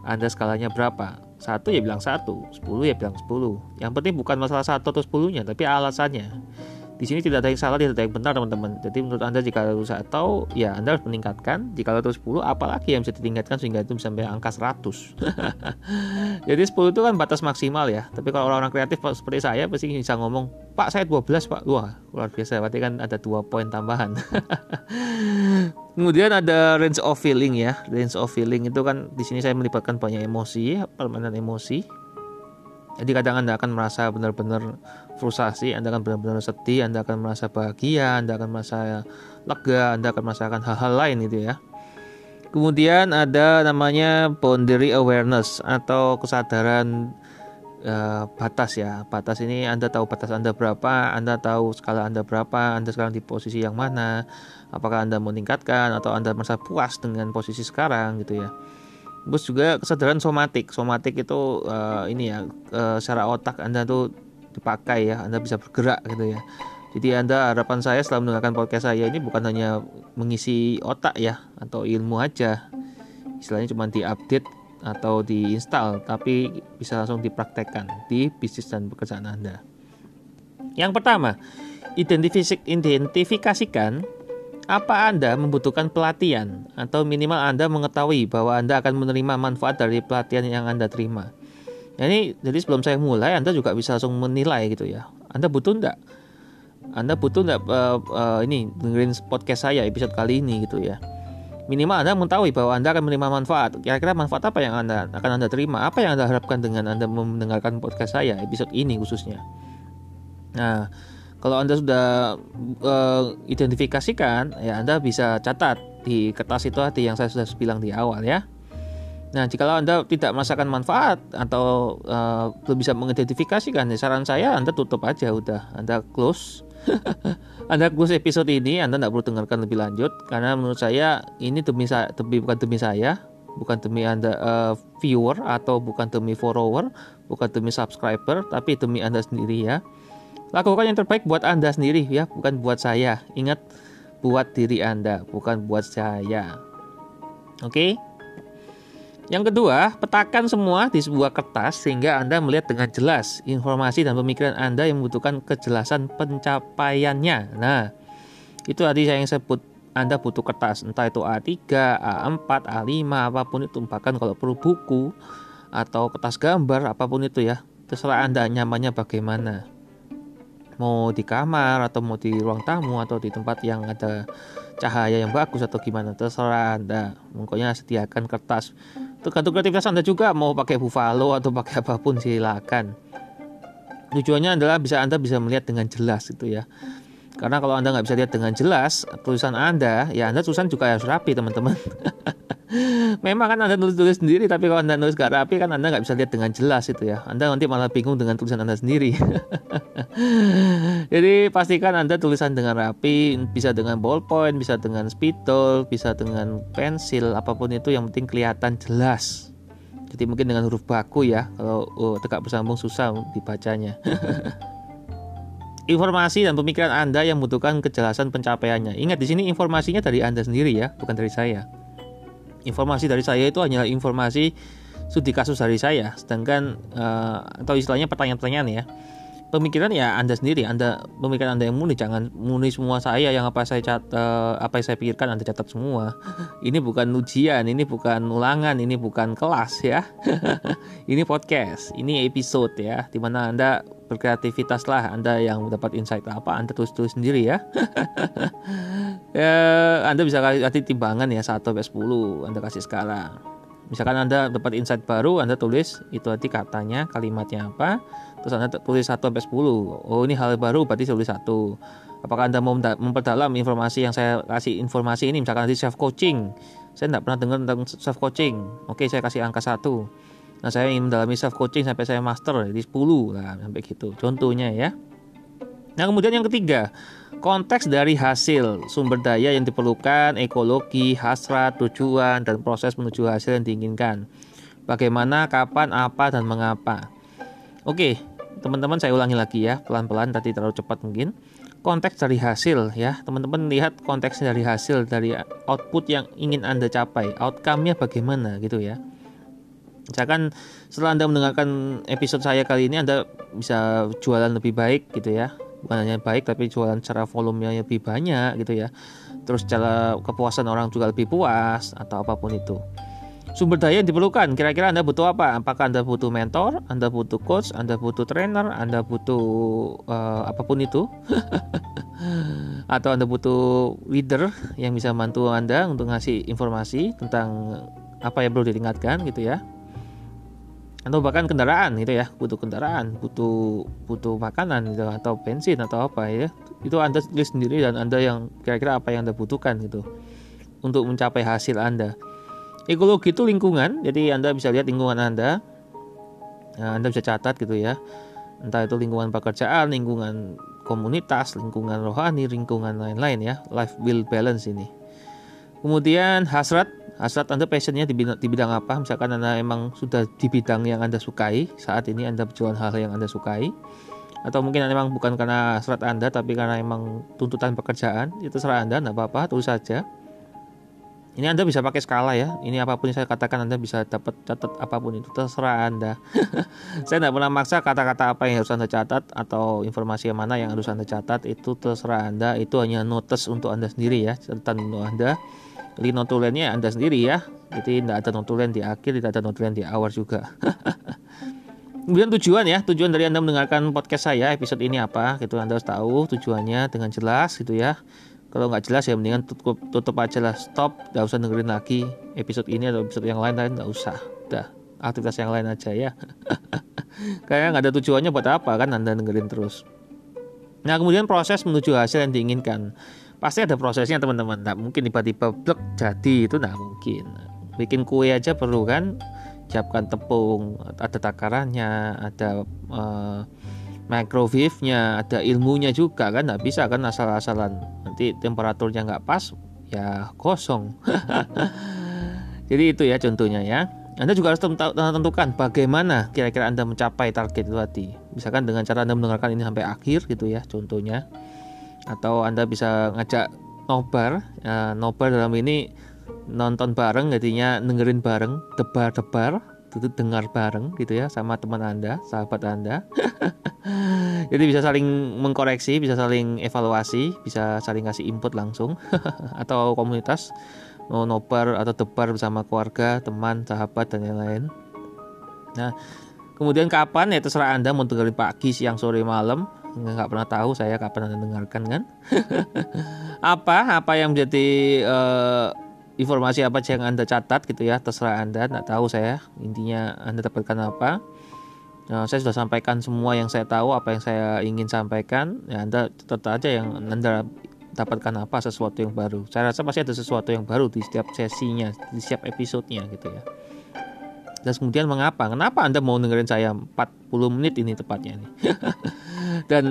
[SPEAKER 1] Anda skalanya berapa. Satu ya bilang satu, 10 ya bilang 10. Yang penting bukan masalah satu atau 10-nya, tapi alasannya. Di sini tidak ada yang salah, tidak ada yang benar teman-teman. Jadi menurut Anda jika itu satu, ya Anda harus meningkatkan. Jika itu 10, apalagi yang bisa ditingkatkan sehingga itu bisa sampai angka 100. [LAUGHS] Jadi 10 itu kan batas maksimal ya. Tapi kalau orang-orang kreatif seperti saya pasti bisa ngomong, "Pak, saya 12, Pak." Wah, luar biasa. Berarti kan ada dua poin tambahan. [LAUGHS] Kemudian ada range of feeling ya. Range of feeling itu kan di sini saya melibatkan banyak emosi, permainan emosi jadi kadang Anda akan merasa benar-benar frustasi, Anda akan benar-benar sedih, Anda akan merasa bahagia, Anda akan merasa lega, Anda akan merasakan hal-hal lain itu ya. Kemudian ada namanya boundary awareness atau kesadaran uh, batas ya. Batas ini Anda tahu batas Anda berapa, Anda tahu skala Anda berapa, Anda sekarang di posisi yang mana, apakah Anda meningkatkan atau Anda merasa puas dengan posisi sekarang gitu ya. Terus juga kesadaran somatik. Somatik itu uh, ini ya uh, secara otak Anda tuh dipakai ya, Anda bisa bergerak gitu ya. Jadi Anda harapan saya setelah mendengarkan podcast saya ini bukan hanya mengisi otak ya atau ilmu aja. Istilahnya cuma diupdate atau diinstal, tapi bisa langsung dipraktekkan di bisnis dan pekerjaan Anda. Yang pertama, identifikasikan apa Anda membutuhkan pelatihan atau minimal Anda mengetahui bahwa Anda akan menerima manfaat dari pelatihan yang Anda terima? Jadi, jadi sebelum saya mulai, Anda juga bisa langsung menilai gitu ya. Anda butuh enggak? Anda butuh enggak uh, uh, ini dengerin podcast saya episode kali ini gitu ya. Minimal Anda mengetahui bahwa Anda akan menerima manfaat. Kira-kira manfaat apa yang Anda akan Anda terima? Apa yang Anda harapkan dengan Anda mendengarkan podcast saya episode ini khususnya? Nah, kalau Anda sudah uh, identifikasikan, ya Anda bisa catat di kertas itu tadi yang saya sudah bilang di awal ya. Nah, jika Anda tidak merasakan manfaat atau uh, belum bisa mengidentifikasikan, ya saran saya Anda tutup aja udah, Anda close. [LAUGHS] anda close episode ini, Anda tidak perlu dengarkan lebih lanjut karena menurut saya ini demi saya, demi bukan demi saya, bukan demi Anda uh, viewer atau bukan demi follower, bukan demi subscriber, tapi demi Anda sendiri ya. Lakukan yang terbaik buat Anda sendiri ya, bukan buat saya. Ingat buat diri Anda, bukan buat saya. Oke? Yang kedua, petakan semua di sebuah kertas sehingga Anda melihat dengan jelas informasi dan pemikiran Anda yang membutuhkan kejelasan pencapaiannya. Nah, itu tadi saya yang sebut Anda butuh kertas, entah itu A3, A4, A5, apa pun itu, bahkan kalau perlu buku atau kertas gambar, apa pun itu ya, terserah Anda nyamannya bagaimana. Mau di kamar atau mau di ruang tamu atau di tempat yang ada cahaya yang bagus atau gimana, terserah Anda. Pokoknya sediakan kertas. Tergantung kreativitas anda juga mau pakai buffalo atau pakai apa pun silakan. Tujuannya adalah bisa anda bisa melihat dengan jelas itu ya. Karena kalau anda nggak bisa lihat dengan jelas tulisan anda ya anda tulisan juga harus rapi teman-teman [LAUGHS] Memang kan Anda nulis-nulis sendiri, tapi kalau Anda nulis gak rapi kan Anda nggak bisa lihat dengan jelas itu ya. Anda nanti malah bingung dengan tulisan Anda sendiri. [LAUGHS] Jadi pastikan Anda tulisan dengan rapi, bisa dengan ballpoint, bisa dengan spidol, bisa dengan pensil, apa pun itu yang penting kelihatan jelas. Jadi mungkin dengan huruf baku ya, kalau oh, tegak bersambung susah dibacanya. [LAUGHS] informasi dan pemikiran Anda yang membutuhkan kejelasan pencapaiannya. Ingat di sini informasinya dari Anda sendiri ya, bukan dari saya informasi dari saya itu hanyalah informasi studi kasus dari saya. Sedangkan uh, atau istilahnya pertanyaan-pertanyaan ya pemikiran ya anda sendiri anda pemikiran anda yang murni jangan murni semua saya yang apa saya cat uh, apa yang saya pikirkan anda catat semua. [LAUGHS] Ini bukan ujian ini bukan ulangan ini bukan kelas ya. [LAUGHS] Ini podcast ini episode ya di mana anda berkreativitas lah anda yang dapat insight apa anda tulis tulis sendiri ya. [LAUGHS] Ya anda bisa kasih timbangan ya 1 sampai 10 anda kasih skala. Misalkan anda dapat insight baru anda tulis itu nanti katanya kalimatnya apa terus anda tulis 1 sampai 10 oh ini hal baru berarti tulis satu. Apakah anda mau memperdalam informasi yang saya kasih informasi ini? Misalkan nanti self coaching. Saya tidak pernah dengar tentang self coaching. Oke saya kasih angka satu. Nah saya ingin mendalami self coaching sampai saya master di 10 lah sampai gitu. Contohnya ya. Nah kemudian yang ketiga. Konteks dari hasil, sumber daya yang diperlukan, ekologi, hasrat, tujuan, dan proses menuju hasil yang diinginkan. Bagaimana, kapan, apa, dan mengapa. Oke, teman-teman saya ulangi lagi ya, pelan-pelan tadi terlalu cepat mungkin. Konteks dari hasil ya, teman-teman lihat konteks dari hasil dari output yang ingin Anda capai, outcome-nya bagaimana gitu ya. Misalkan setelah Anda mendengarkan episode saya kali ini Anda bisa jualan lebih baik gitu ya. Bukan hanya baik tapi jualan secara volumenya lebih banyak gitu ya. Terus cara kepuasan orang juga lebih puas atau apa pun itu sumber daya yang diperlukan. Kira-kira anda butuh apa? Apakah anda butuh mentor anda butuh coach anda butuh trainer anda butuh uh, apa pun itu? [LAUGHS] Atau anda butuh leader yang bisa bantu anda untuk ngasih informasi tentang apa yang perlu diingatkan gitu ya? Atau bahkan kendaraan gitu ya. Butuh kendaraan butuh butuh makanan gitu atau bensin atau apa ya. Itu anda sendiri dan anda yang kira-kira apa yang anda butuhkan gitu untuk mencapai hasil anda ekologi itu lingkungan. Jadi anda bisa lihat lingkungan anda. Nah, anda bisa catat gitu ya. Entah itu lingkungan pekerjaan lingkungan komunitas lingkungan rohani lingkungan lain-lain ya. Life will balance ini. Kemudian hasrat. Hasrat Anda passionnya di bidang, di bidang apa? Misalkan Anda emang sudah di bidang yang Anda sukai, saat ini Anda berjualan hal yang Anda sukai, atau mungkin memang bukan karena hasrat Anda, tapi karena emang tuntutan pekerjaan, itu serah Anda, tidak apa-apa, tulis saja. Ini Anda bisa pakai skala ya. Ini apa pun yang saya katakan Anda bisa dapat catat apa pun itu terserah Anda. [LAUGHS] saya tidak pernah maksa kata-kata apa yang harus Anda catat atau informasi yang mana yang harus Anda catat itu terserah Anda. Itu hanya notes untuk Anda sendiri ya, catatan untuk Anda. Jadi notulennya Anda sendiri ya. Jadi tidak ada notulen di akhir, tidak ada notulen di awal juga. [LAUGHS] Kemudian tujuan ya, tujuan dari Anda mendengarkan podcast saya episode ini apa? Gitu Anda harus tahu tujuannya dengan jelas gitu ya. Kalau nggak jelas ya mendingan tutup, tutup aja lah, stop, nggak usah dengerin lagi episode ini atau episode yang lain lain nggak usah. Udah, aktivitas yang lain aja ya. [LAUGHS] Kayaknya nggak ada tujuannya buat apa kan Anda dengerin terus. Nah kemudian proses menuju hasil yang diinginkan pasti ada prosesnya teman-teman nggak mungkin tiba-tiba blek jadi itu nggak mungkin bikin kue aja perlu kan siapkan tepung ada takarannya ada uh, microwave-nya ada ilmunya juga kan nggak bisa kan asal-asalan nanti temperaturnya nggak pas ya kosong [LAUGHS] jadi itu ya contohnya ya anda juga harus tentukan bagaimana kira-kira Anda mencapai target itu tadi. Misalkan dengan cara Anda mendengarkan ini sampai akhir gitu ya, contohnya. Atau Anda bisa ngajak nobar. Ya, nobar dalam ini nonton bareng, jadinya dengerin bareng, debar-debar, itu dengar bareng gitu ya sama teman Anda, sahabat Anda. [LAUGHS] Jadi bisa saling mengkoreksi, bisa saling evaluasi, bisa saling kasih input langsung [LAUGHS] atau komunitas mau nobar atau tebar bersama keluarga, teman, sahabat dan lain-lain. Nah, kemudian kapan ya terserah Anda mau dengerin pagi, siang, sore, malam. Nggak pernah tahu saya kapan Anda dengarkan kan. [LAUGHS] apa apa yang menjadi uh, informasi apa yang Anda catat gitu ya, terserah Anda, nggak tahu saya. Intinya Anda dapatkan apa. Nah, saya sudah sampaikan semua yang saya tahu, apa yang saya ingin sampaikan. Ya, Anda tetap aja yang Anda dapatkan apa sesuatu yang baru. Saya rasa pasti ada sesuatu yang baru di setiap sesinya, di setiap episodenya gitu ya. Dan kemudian mengapa? Kenapa Anda mau dengerin saya 40 menit ini tepatnya nih? [LAUGHS] Dan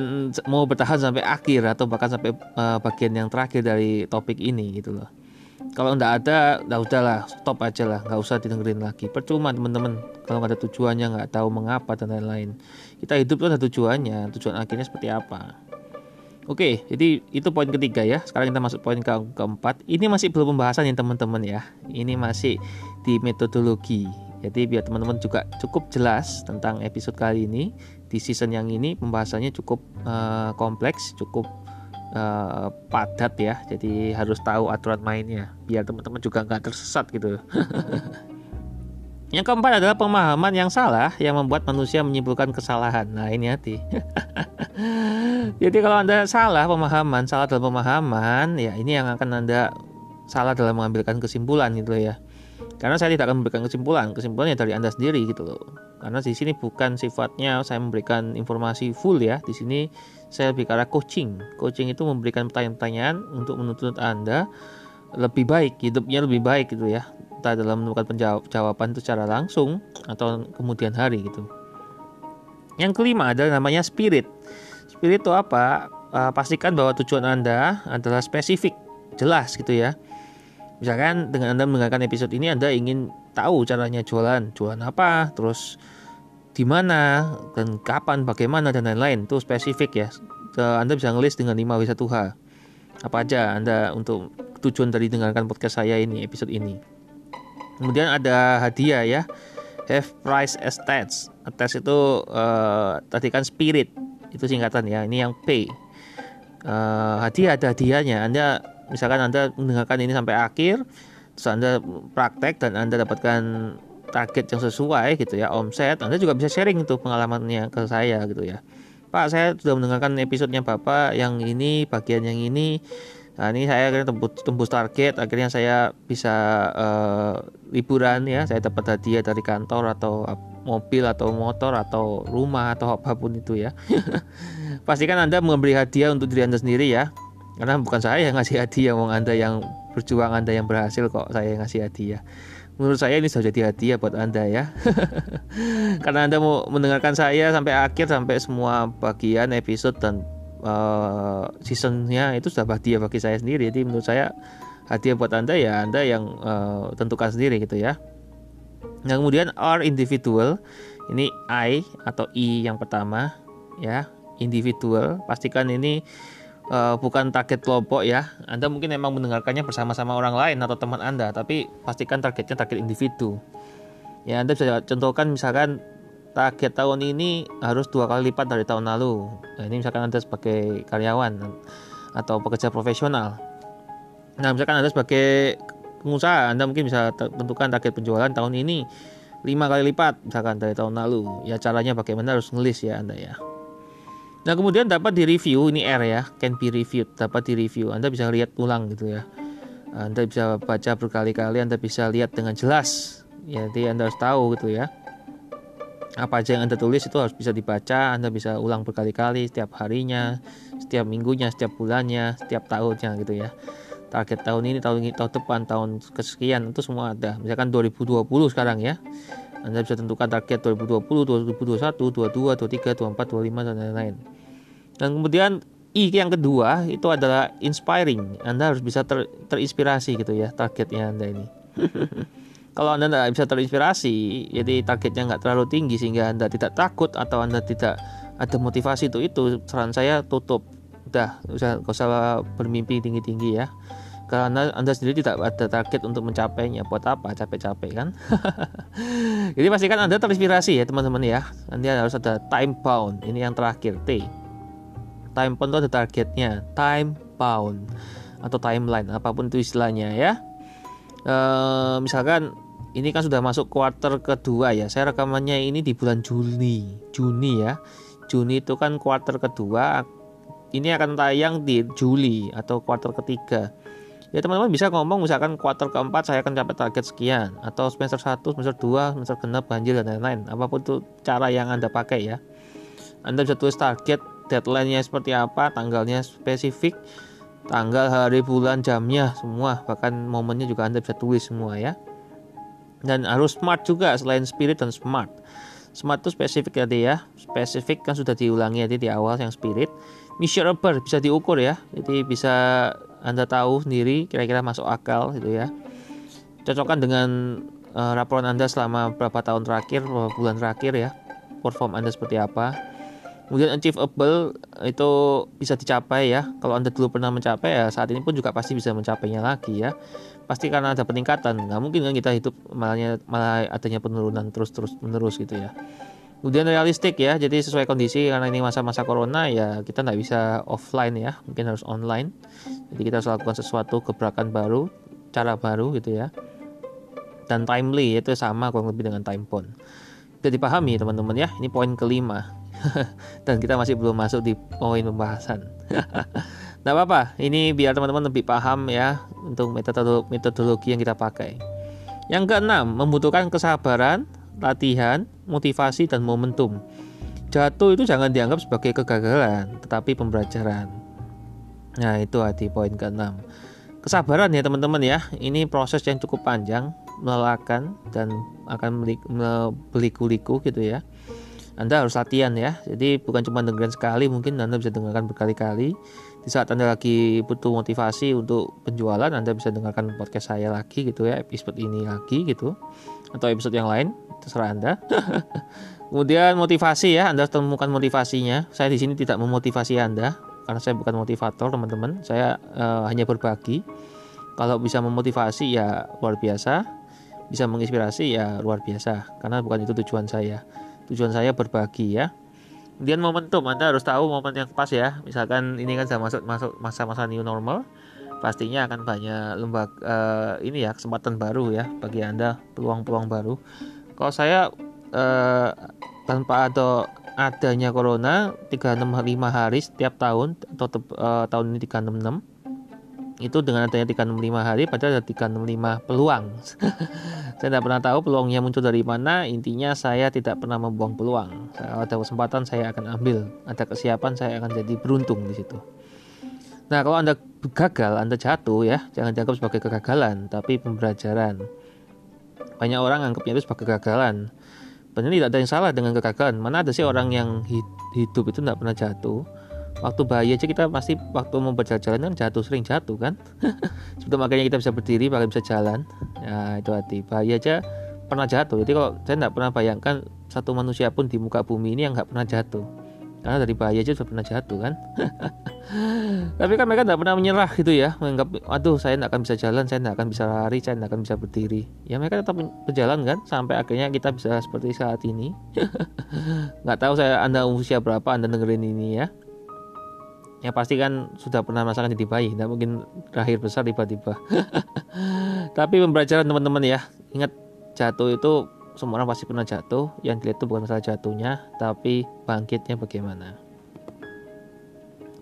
[SPEAKER 1] mau bertahan sampai akhir atau bahkan sampai uh, bagian yang terakhir dari topik ini gitu loh. Kalau nggak ada, udah udahlah, stop aja lah, nggak usah didengerin lagi. Percuma teman-teman, kalau nggak ada tujuannya, nggak tahu mengapa dan lain-lain. Kita hidup tuh ada tujuannya, tujuan akhirnya seperti apa. Oke, jadi itu poin ketiga ya. Sekarang kita masuk poin ke keempat. Ini masih belum pembahasan ya teman-teman ya. Ini masih di metodologi. Jadi biar teman-teman juga cukup jelas tentang episode kali ini di season yang ini pembahasannya cukup uh, kompleks, cukup uh, padat ya. Jadi harus tahu aturan mainnya biar teman-teman juga nggak tersesat gitu. [LAUGHS] Yang keempat adalah pemahaman yang salah yang membuat manusia menyimpulkan kesalahan. Nah, ini hati. [LAUGHS] Jadi kalau Anda salah pemahaman, salah dalam pemahaman, ya ini yang akan Anda salah dalam mengambilkan kesimpulan gitu ya. Karena saya tidak akan memberikan kesimpulan, kesimpulannya dari Anda sendiri gitu loh. Karena di sini bukan sifatnya saya memberikan informasi full ya. Di sini saya lebih ke coaching. Coaching itu memberikan pertanyaan-pertanyaan untuk menuntut Anda lebih baik, hidupnya lebih baik gitu ya kita dalam menemukan jawaban itu secara langsung atau kemudian hari gitu. Yang kelima adalah namanya spirit. Spirit itu apa? Uh, pastikan bahwa tujuan Anda adalah spesifik, jelas gitu ya. Misalkan dengan Anda mendengarkan episode ini Anda ingin tahu caranya jualan, jualan apa, terus di mana dan kapan, bagaimana dan lain-lain. Itu spesifik ya. Anda bisa ngelis dengan 5W1H. Apa aja Anda untuk tujuan dari dengarkan podcast saya ini, episode ini. Kemudian ada hadiah ya. Have price attached. Attached itu uh, tadi kan spirit itu singkatan ya. Ini yang P. Uh, hadiah ada hadiahnya. Anda misalkan Anda mendengarkan ini sampai akhir, terus Anda praktek dan Anda dapatkan target yang sesuai gitu ya omset. Anda juga bisa sharing itu pengalamannya ke saya gitu ya. Pak saya sudah mendengarkan episodenya Bapak yang ini bagian yang ini. Nah ini saya akhirnya tembus, tembus target, akhirnya saya bisa uh, liburan ya, saya dapat hadiah dari kantor atau mobil atau motor atau rumah atau apa pun itu ya. [LAUGHS] Pastikan Anda memberi hadiah untuk diri Anda sendiri ya, karena bukan saya yang ngasih hadiah, wong Anda yang berjuang Anda yang berhasil kok saya yang ngasih hadiah. Menurut saya ini sudah jadi hadiah buat Anda ya. [LAUGHS] karena Anda mau mendengarkan saya sampai akhir sampai semua bagian episode dan uh, seasonnya itu sudah hadiah bagi saya sendiri. Jadi menurut saya hadiah buat anda ya anda yang uh, tentukan sendiri gitu ya. Nah kemudian R individual. Ini I atau I yang pertama ya. Individual. Pastikan ini uh, bukan target kelompok ya anda mungkin memang mendengarkannya bersama-sama orang lain atau teman anda tapi pastikan targetnya target individu ya anda bisa contohkan misalkan target tahun ini harus dua kali lipat dari tahun lalu. Nah, ini misalkan Anda sebagai karyawan atau pekerja profesional. Nah, misalkan Anda sebagai pengusaha, Anda mungkin bisa tentukan target penjualan tahun ini lima kali lipat misalkan dari tahun lalu. Ya caranya bagaimana harus ngelis ya Anda ya. Nah, kemudian dapat direview ini R ya, can be reviewed, dapat direview. Anda bisa lihat ulang gitu ya. Anda bisa baca berkali-kali, Anda bisa lihat dengan jelas. Ya, jadi Anda harus tahu gitu ya apa aja yang anda tulis itu harus bisa dibaca anda bisa ulang berkali-kali setiap harinya setiap minggunya setiap bulannya setiap tahunnya gitu ya target tahun ini tahun ini tahun depan tahun kesekian itu semua ada misalkan 2020 sekarang ya anda bisa tentukan target 2020 2021 22 23 24 25 dan lain-lain. Dan kemudian I yang kedua itu adalah inspiring. Anda harus bisa ter, terinspirasi gitu ya targetnya Anda ini. [LAUGHS] Kalau anda tidak bisa terinspirasi jadi targetnya nggak terlalu tinggi sehingga anda tidak takut atau anda tidak ada motivasi itu itu saran saya tutup. Udah usah usah bermimpi tinggi tinggi ya karena anda sendiri tidak ada target untuk mencapainya buat apa capek-capek kan [LAUGHS] jadi pastikan anda terinspirasi ya teman-teman ya nanti harus ada time bound ini yang terakhir T time bound itu ada targetnya time bound atau timeline apa pun itu istilahnya ya e, misalkan ini kan sudah masuk kuarter kedua ya. Saya rekamannya ini di bulan Juni. Juni ya. Juni itu kan kuarter kedua. Ini akan tayang di Juli atau kuarter ketiga. Ya teman-teman bisa ngomong misalkan kuarter keempat saya akan capai target sekian atau semester 1, semester 2, semester genap, banjir dan lain-lain. Apa pun itu cara yang Anda pakai ya. Anda bisa tulis target, deadline-nya seperti apa, tanggalnya spesifik, tanggal, hari, bulan, jamnya semua, bahkan momennya juga Anda bisa tulis semua ya. Dan harus smart juga selain spirit dan smart. Smart itu spesifik tadi ya. Spesifik kan sudah diulangi tadi di awal yang spirit. Measurable bisa diukur ya. Jadi bisa anda tahu sendiri kira-kira masuk akal gitu ya. Cocokkan dengan uh, laporan anda selama beberapa tahun terakhir beberapa bulan terakhir ya perform anda seperti apa. Kemudian achievable itu bisa dicapai ya. Kalau anda dulu pernah mencapai ya saat ini pun juga pasti bisa mencapainya lagi ya. Pasti karena ada peningkatan. Nggak mungkin kan kita hidup malahnya malah adanya penurunan terus terus menerus gitu ya kemudian realistik ya jadi sesuai kondisi karena ini masa-masa corona ya kita nggak bisa offline ya mungkin harus online. Jadi kita harus lakukan sesuatu gebrakan baru cara baru gitu ya. Dan timely itu sama kurang lebih dengan time bond Sudah dipahami teman-teman ya ini poin kelima. [LAUGHS] Dan kita masih belum masuk di poin pembahasan. [LAUGHS] Nah apa-apa, ini biar teman-teman lebih paham ya untuk metodologi yang kita pakai. Yang keenam, membutuhkan kesabaran, latihan, motivasi, dan momentum. Jatuh itu jangan dianggap sebagai kegagalan, tetapi pembelajaran. Nah itu hati poin keenam. Kesabaran ya teman-teman ya, ini proses yang cukup panjang, melelahkan dan akan beliku-liku gitu ya. Anda harus latihan ya. Jadi bukan cuma dengerin sekali, mungkin Anda bisa dengarkan berkali-kali di saat Anda lagi butuh motivasi untuk penjualan Anda bisa dengarkan podcast saya lagi gitu ya episode ini lagi gitu atau episode yang lain terserah Anda. [LAUGHS] Kemudian motivasi ya Anda temukan motivasinya. Saya di sini tidak memotivasi Anda karena saya bukan motivator teman-teman. Saya uh, hanya berbagi. Kalau bisa memotivasi ya luar biasa. Bisa menginspirasi ya luar biasa. Karena bukan itu tujuan saya. Tujuan saya berbagi ya. Kemudian momentum, Anda harus tahu momen yang pas ya. Misalkan ini kan sudah masuk masuk masa-masa new normal, pastinya akan banyak lembaga uh, ini ya kesempatan baru ya bagi Anda, peluang-peluang baru. Kalau saya uh, tanpa ada adanya corona 365 hari setiap tahun atau uh, tahun ini 366 itu dengan adanya 365 hari padahal ada 365 peluang. [LAUGHS] Saya tidak pernah tahu peluangnya muncul dari mana intinya saya tidak pernah membuang peluang. Kalau ada kesempatan saya akan ambil ada kesiapan saya akan jadi beruntung di situ nah kalau anda gagal anda jatuh ya jangan dianggap sebagai kegagalan tapi pembelajaran. Banyak orang anggapnya itu sebagai kegagalan. Benar tidak ada yang salah dengan kegagalan. Mana ada sih orang yang hidup itu tidak pernah jatuh? Waktu bahaya aja kita pasti waktu mau berjalan-jalan kan jatuh sering jatuh kan? [LAUGHS] Sebetulnya makanya kita bisa berdiri makanya bisa jalan. Ya itu hati. Bahaya aja pernah jatuh. Jadi kalau saya tidak pernah bayangkan satu manusia pun di muka bumi ini yang nggak pernah jatuh karena dari bahaya aja sudah pernah jatuh kan? [LAUGHS] Tapi kan mereka tidak pernah menyerah gitu ya menganggap aduh saya tidak akan bisa jalan saya tidak akan bisa lari saya tidak akan bisa berdiri. Ya mereka tetap berjalan kan? Sampai akhirnya kita bisa seperti saat ini. [LAUGHS] Nggak tahu saya anda usia berapa anda dengerin ini ya. Yang pasti kan sudah pernah merasakan jadi bayi tidak mungkin terakhir besar tiba-tiba. [LAUGHS] Tapi pembelajaran teman-teman ya. Ingat jatuh itu semua orang pasti pernah jatuh. Yang dilihat itu bukan masalah jatuhnya tapi bangkitnya bagaimana.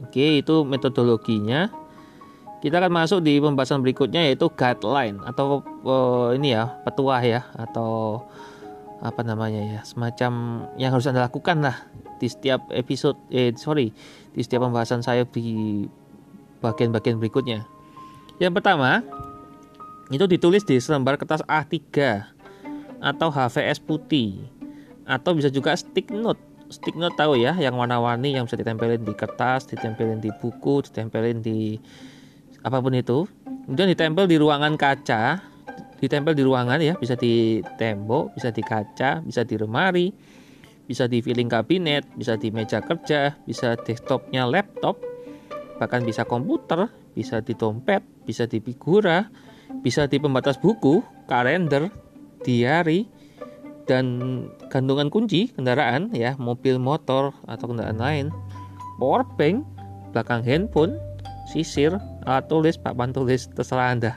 [SPEAKER 1] Oke itu metodologinya. Kita akan masuk di pembahasan berikutnya yaitu guideline atau uh, ini ya petuah ya atau apa namanya ya semacam yang harus anda lakukan lah di setiap episode eh sorry di setiap pembahasan saya di bagian-bagian berikutnya. Yang pertama itu ditulis di selembar kertas A3 atau HVS putih. Atau bisa juga stick note. Stick note tahu ya yang warna-warni yang bisa ditempelin di kertas ditempelin di buku ditempelin di apa pun itu. Kemudian ditempel di ruangan kaca. Ditempel di ruangan ya bisa di tembok bisa di kaca bisa di lemari bisa di filling kabinet bisa di meja kerja bisa desktopnya laptop bahkan bisa komputer bisa di dompet bisa di figura bisa di pembatas buku kalender diary dan gantungan kunci kendaraan ya mobil motor atau kendaraan lain power bank belakang handphone sisir alat tulis papan tulis terserah anda.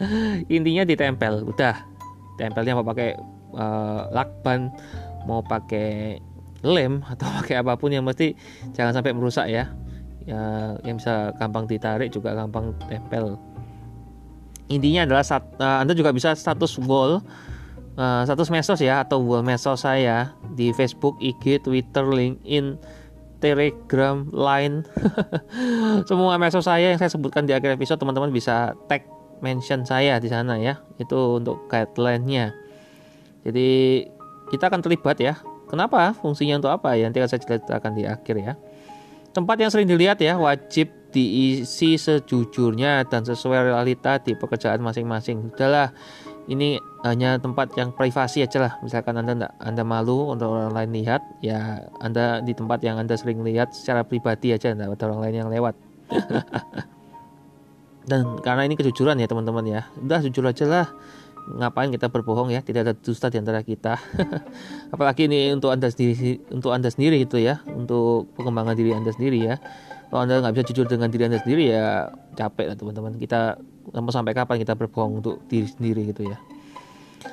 [SPEAKER 1] [LAUGHS] Intinya ditempel udah. Tempelnya mau pakai uh, lakban mau pakai lem [LAUGHS] atau pakai apa pun yang mesti jangan sampai merusak ya. Ya yang bisa gampang ditarik juga gampang tempel. Intinya adalah sat, uh, anda juga bisa status wall uh, status mesos ya atau wall mesos saya di Facebook, IG, Twitter, LinkedIn Telegram, Line, [LAUGHS] semua medsos saya yang saya sebutkan di akhir episode teman-teman bisa tag mention saya di sana ya. Itu untuk guideline-nya. Jadi kita akan terlibat ya. Kenapa? Fungsinya untuk apa? Ya nanti akan saya ceritakan di akhir ya. Tempat yang sering dilihat ya wajib diisi sejujurnya dan sesuai realita di pekerjaan masing-masing. Sudahlah, ini hanya tempat yang privasi aja lah. Misalkan anda enggak, anda malu untuk orang lain lihat ya anda di tempat yang anda sering lihat secara pribadi aja enggak ada orang lain yang lewat. [LAUGHS] Dan karena ini kejujuran ya teman-teman ya. Udah jujur aja lah. Ngapain kita berbohong ya? Tidak ada dusta di antara kita. [LAUGHS] Apalagi ini untuk anda sendiri untuk anda sendiri itu ya. Untuk pengembangan diri anda sendiri ya. Kalau anda nggak bisa jujur dengan diri anda sendiri ya capek lah teman-teman. Kita mau sampai kapan kita berbohong untuk diri sendiri gitu ya.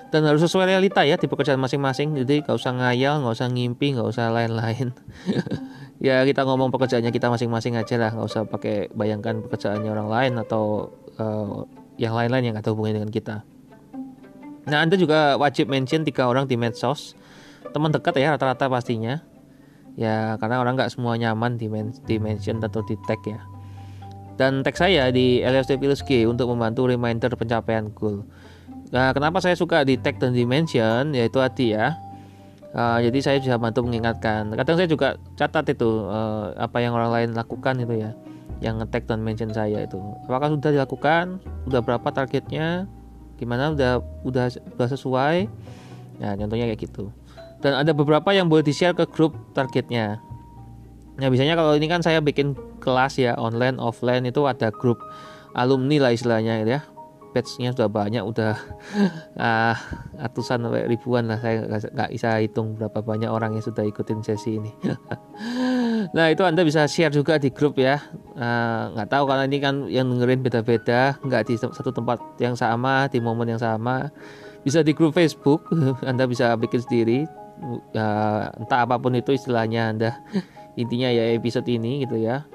[SPEAKER 1] Dan harus sesuai realita ya di pekerjaan masing-masing. Jadi nggak usah ngayal nggak usah ngimpi nggak usah lain-lain. [LAUGHS] Ya kita ngomong pekerjaannya kita masing-masing aja lah. Nggak usah pakai bayangkan pekerjaannya orang lain atau uh, yang lain-lain yang ada hubungannya dengan kita. Nah anda juga wajib mention tiga orang di medsos. Teman dekat ya rata-rata pastinya. Ya karena orang nggak semua nyaman di, men di mention atau di tag ya dan tag saya di LSD Pilus G untuk membantu reminder pencapaian goal. Nah, kenapa saya suka di tag dan di mention yaitu tadi ya. Uh, jadi saya bisa bantu mengingatkan. Kadang saya juga catat itu uh, apa yang orang lain lakukan itu ya, yang nge-tag dan mention saya itu. Apakah sudah dilakukan? Sudah berapa targetnya? Gimana? Udah udah udah sesuai? Nah, contohnya kayak gitu. Dan ada beberapa yang boleh di-share ke grup targetnya. Nah biasanya kalau ini kan saya bikin kelas ya online offline itu ada grup alumni lah istilahnya gitu ya. Batchnya sudah banyak, udah uh, [LAUGHS] ratusan sampai ribuan lah. Saya nggak bisa hitung berapa banyak orang yang sudah ikutin sesi ini. [LAUGHS] nah itu anda bisa share juga di grup ya. Uh, nggak tahu karena ini kan yang dengerin beda-beda, nggak di satu tempat yang sama, di momen yang sama. Bisa di grup Facebook, [LAUGHS] anda bisa bikin sendiri. Uh, entah apa pun itu istilahnya anda intinya ya episode ini gitu ya.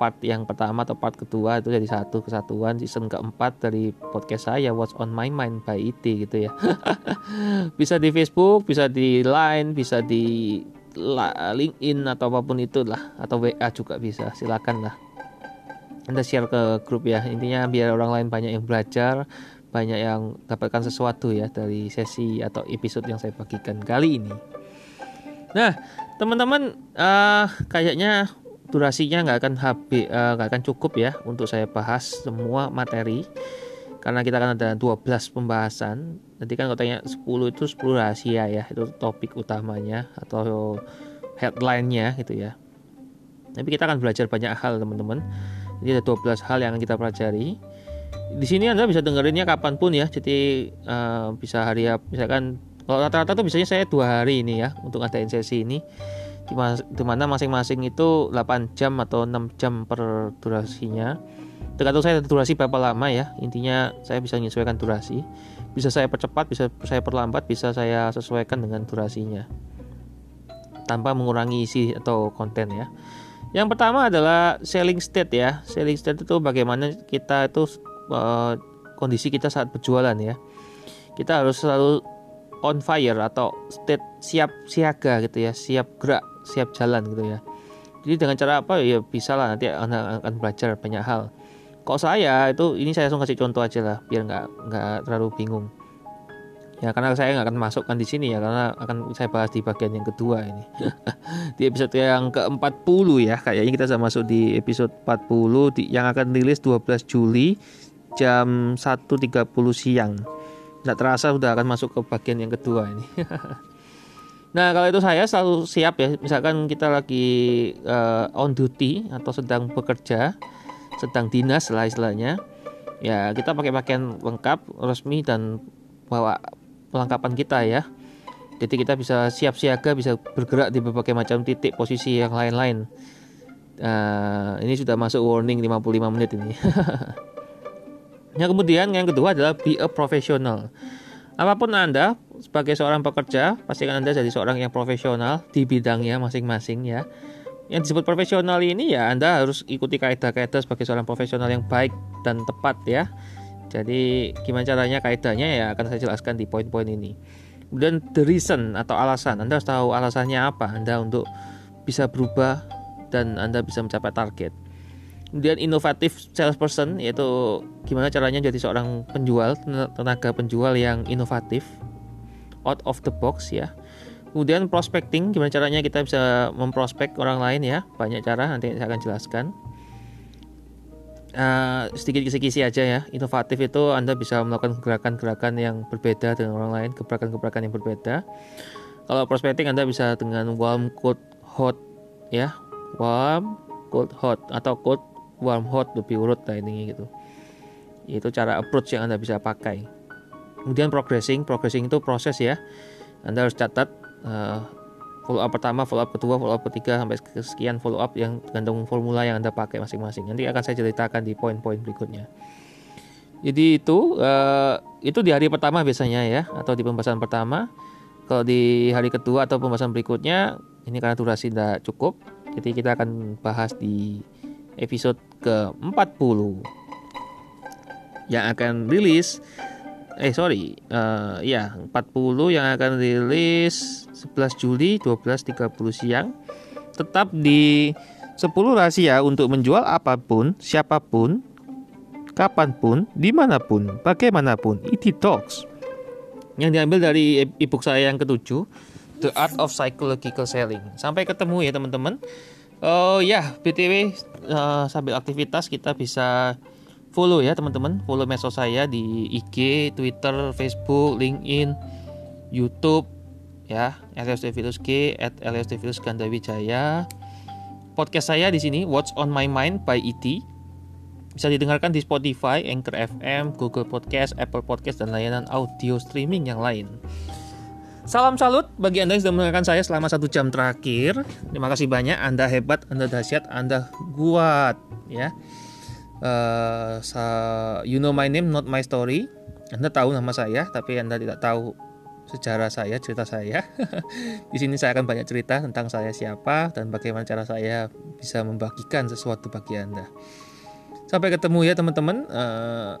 [SPEAKER 1] Part yang pertama atau part kedua itu jadi satu kesatuan season keempat dari podcast saya What's on My Mind by IT gitu ya. [LAUGHS] Bisa di Facebook bisa di Line bisa di LinkedIn atau apa pun itu lah atau WA juga bisa silakan lah. Anda share ke grup ya. Intinya biar orang lain banyak yang belajar banyak yang dapatkan sesuatu ya dari sesi atau episode yang saya bagikan kali ini. Nah teman-teman uh, kayaknya durasinya nggak akan habis uh, nggak akan cukup ya untuk saya bahas semua materi. Karena kita kan ada 12 pembahasan. Nanti kan katanya 10 itu 10 rahasia ya itu topik utamanya atau headline-nya gitu ya. Tapi kita akan belajar banyak hal teman-teman. Jadi ada 12 hal yang akan kita pelajari. Di sini anda bisa dengerinnya kapan pun ya. Jadi uh, bisa hari misalkan kalau rata-rata tuh biasanya saya dua hari ini ya untuk ngadain sesi ini. Di mana masing-masing itu 8 jam atau 6 jam per durasinya. Tergantung saya durasi berapa lama ya intinya saya bisa menyesuaikan durasi. Bisa saya percepat bisa saya perlambat bisa saya sesuaikan dengan durasinya. Tanpa mengurangi isi atau konten ya. Yang pertama adalah selling state ya. Selling state itu bagaimana kita itu uh, kondisi kita saat berjualan ya. Kita harus selalu on fire atau state siap siaga gitu ya siap gerak siap jalan gitu ya. Jadi dengan cara apa? Ya bisa lah nanti anda akan belajar banyak hal. Kok saya? Itu ini saya langsung kasih contoh aja lah biar nggak nggak terlalu bingung. Ya karena saya nggak akan masukkan di sini ya karena akan saya bahas di bagian yang kedua ini. [LAUGHS] Di episode yang ke-40 ya kayaknya kita sudah masuk di episode 40 di, yang akan rilis 12 Juli jam 1.30 siang nggak terasa sudah akan masuk ke bagian yang kedua ini [LAUGHS] nah kalau itu saya selalu siap ya misalkan kita lagi uh, on duty atau sedang bekerja sedang dinas lah istilahnya ya kita pakai pakaian lengkap resmi dan bawa perlengkapan kita ya. Jadi kita bisa siap siaga, bisa bergerak di berbagai macam titik posisi yang lain-lain. Uh, ini sudah masuk warning 55 menit ini. [LAUGHS] yang kemudian yang kedua adalah be a professional. Apa pun Anda sebagai seorang pekerja, pastikan Anda jadi seorang yang profesional di bidangnya masing-masing ya. Yang disebut profesional ini ya Anda harus ikuti kaidah-kaidah sebagai seorang profesional yang baik dan tepat ya. Jadi gimana caranya kaidahnya ya akan saya jelaskan di poin-poin ini. Kemudian the reason atau alasan, Anda harus tahu alasannya apa Anda untuk bisa berubah dan Anda bisa mencapai target. Kemudian inovatif salesperson yaitu gimana caranya jadi seorang penjual, tenaga penjual yang inovatif, out of the box ya. Kemudian prospecting, gimana caranya kita bisa memprospek orang lain ya, banyak cara nanti saya akan jelaskan uh, sedikit kisi-kisi aja ya. Inovatif itu Anda bisa melakukan gerakan-gerakan yang berbeda dengan orang lain, gebrakan-gebrakan yang berbeda. Kalau prospecting Anda bisa dengan warm, cold, hot ya. Warm, cold, hot atau cold, warm, hot lebih urut lah ini gitu. Itu cara approach yang Anda bisa pakai. Kemudian progressing, progressing itu proses ya. Anda harus catat uh, follow up pertama, follow up kedua, follow up ketiga sampai sekian follow up yang tergantung formula yang Anda pakai masing-masing. Nanti akan saya ceritakan di poin-poin berikutnya. Jadi itu uh, itu di hari pertama biasanya ya atau di pembahasan pertama. Kalau di hari kedua atau pembahasan berikutnya ini karena durasi tidak cukup. Jadi kita akan bahas di episode ke-40. Yang akan rilis eh sorry uh, ya 40 yang akan rilis 11 Juli 12.30 siang. Tetap di 10 rahasia untuk menjual apa pun siapa pun kapan pun di mana pun bagaimanapun IT Talks. Yang diambil dari ebook saya yang ketujuh The Art of Psychological Selling. Sampai ketemu ya teman-teman oh ya btw uh, sambil aktivitas kita bisa follow ya teman-teman. Follow medsos saya di IG Twitter Facebook LinkedIn YouTube ya Elias Devilus at Devilus Gandawijaya. Podcast saya di sini What's on My Mind by ET bisa didengarkan di Spotify, Anchor FM, Google Podcast, Apple Podcast, dan layanan audio streaming yang lain. Salam salut bagi Anda yang sudah mendengarkan saya selama satu jam terakhir. Terima kasih banyak, Anda hebat, Anda dahsyat, Anda kuat. Ya, uh, you know my name not my story anda tahu nama saya tapi anda tidak tahu sejarah saya cerita saya [LAUGHS] di sini saya akan banyak cerita tentang saya siapa dan bagaimana cara saya bisa membagikan sesuatu bagi anda sampai ketemu ya teman-teman uh,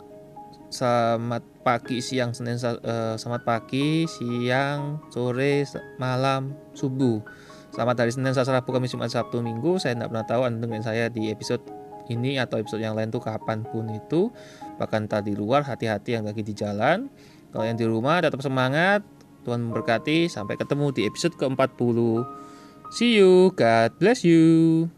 [SPEAKER 1] selamat pagi siang senin uh, selamat pagi siang sore malam subuh. Selamat hari senin selasa rabu kamis jumat sabtu minggu. Saya tidak pernah tahu anda dengerin saya di episode ini atau episode yang lain tuh kapan pun itu. Bahkan tadi luar hati-hati yang lagi di jalan. Kalau yang di rumah tetap semangat. Tuhan memberkati. Sampai ketemu di episode ke-40 see you. God bless you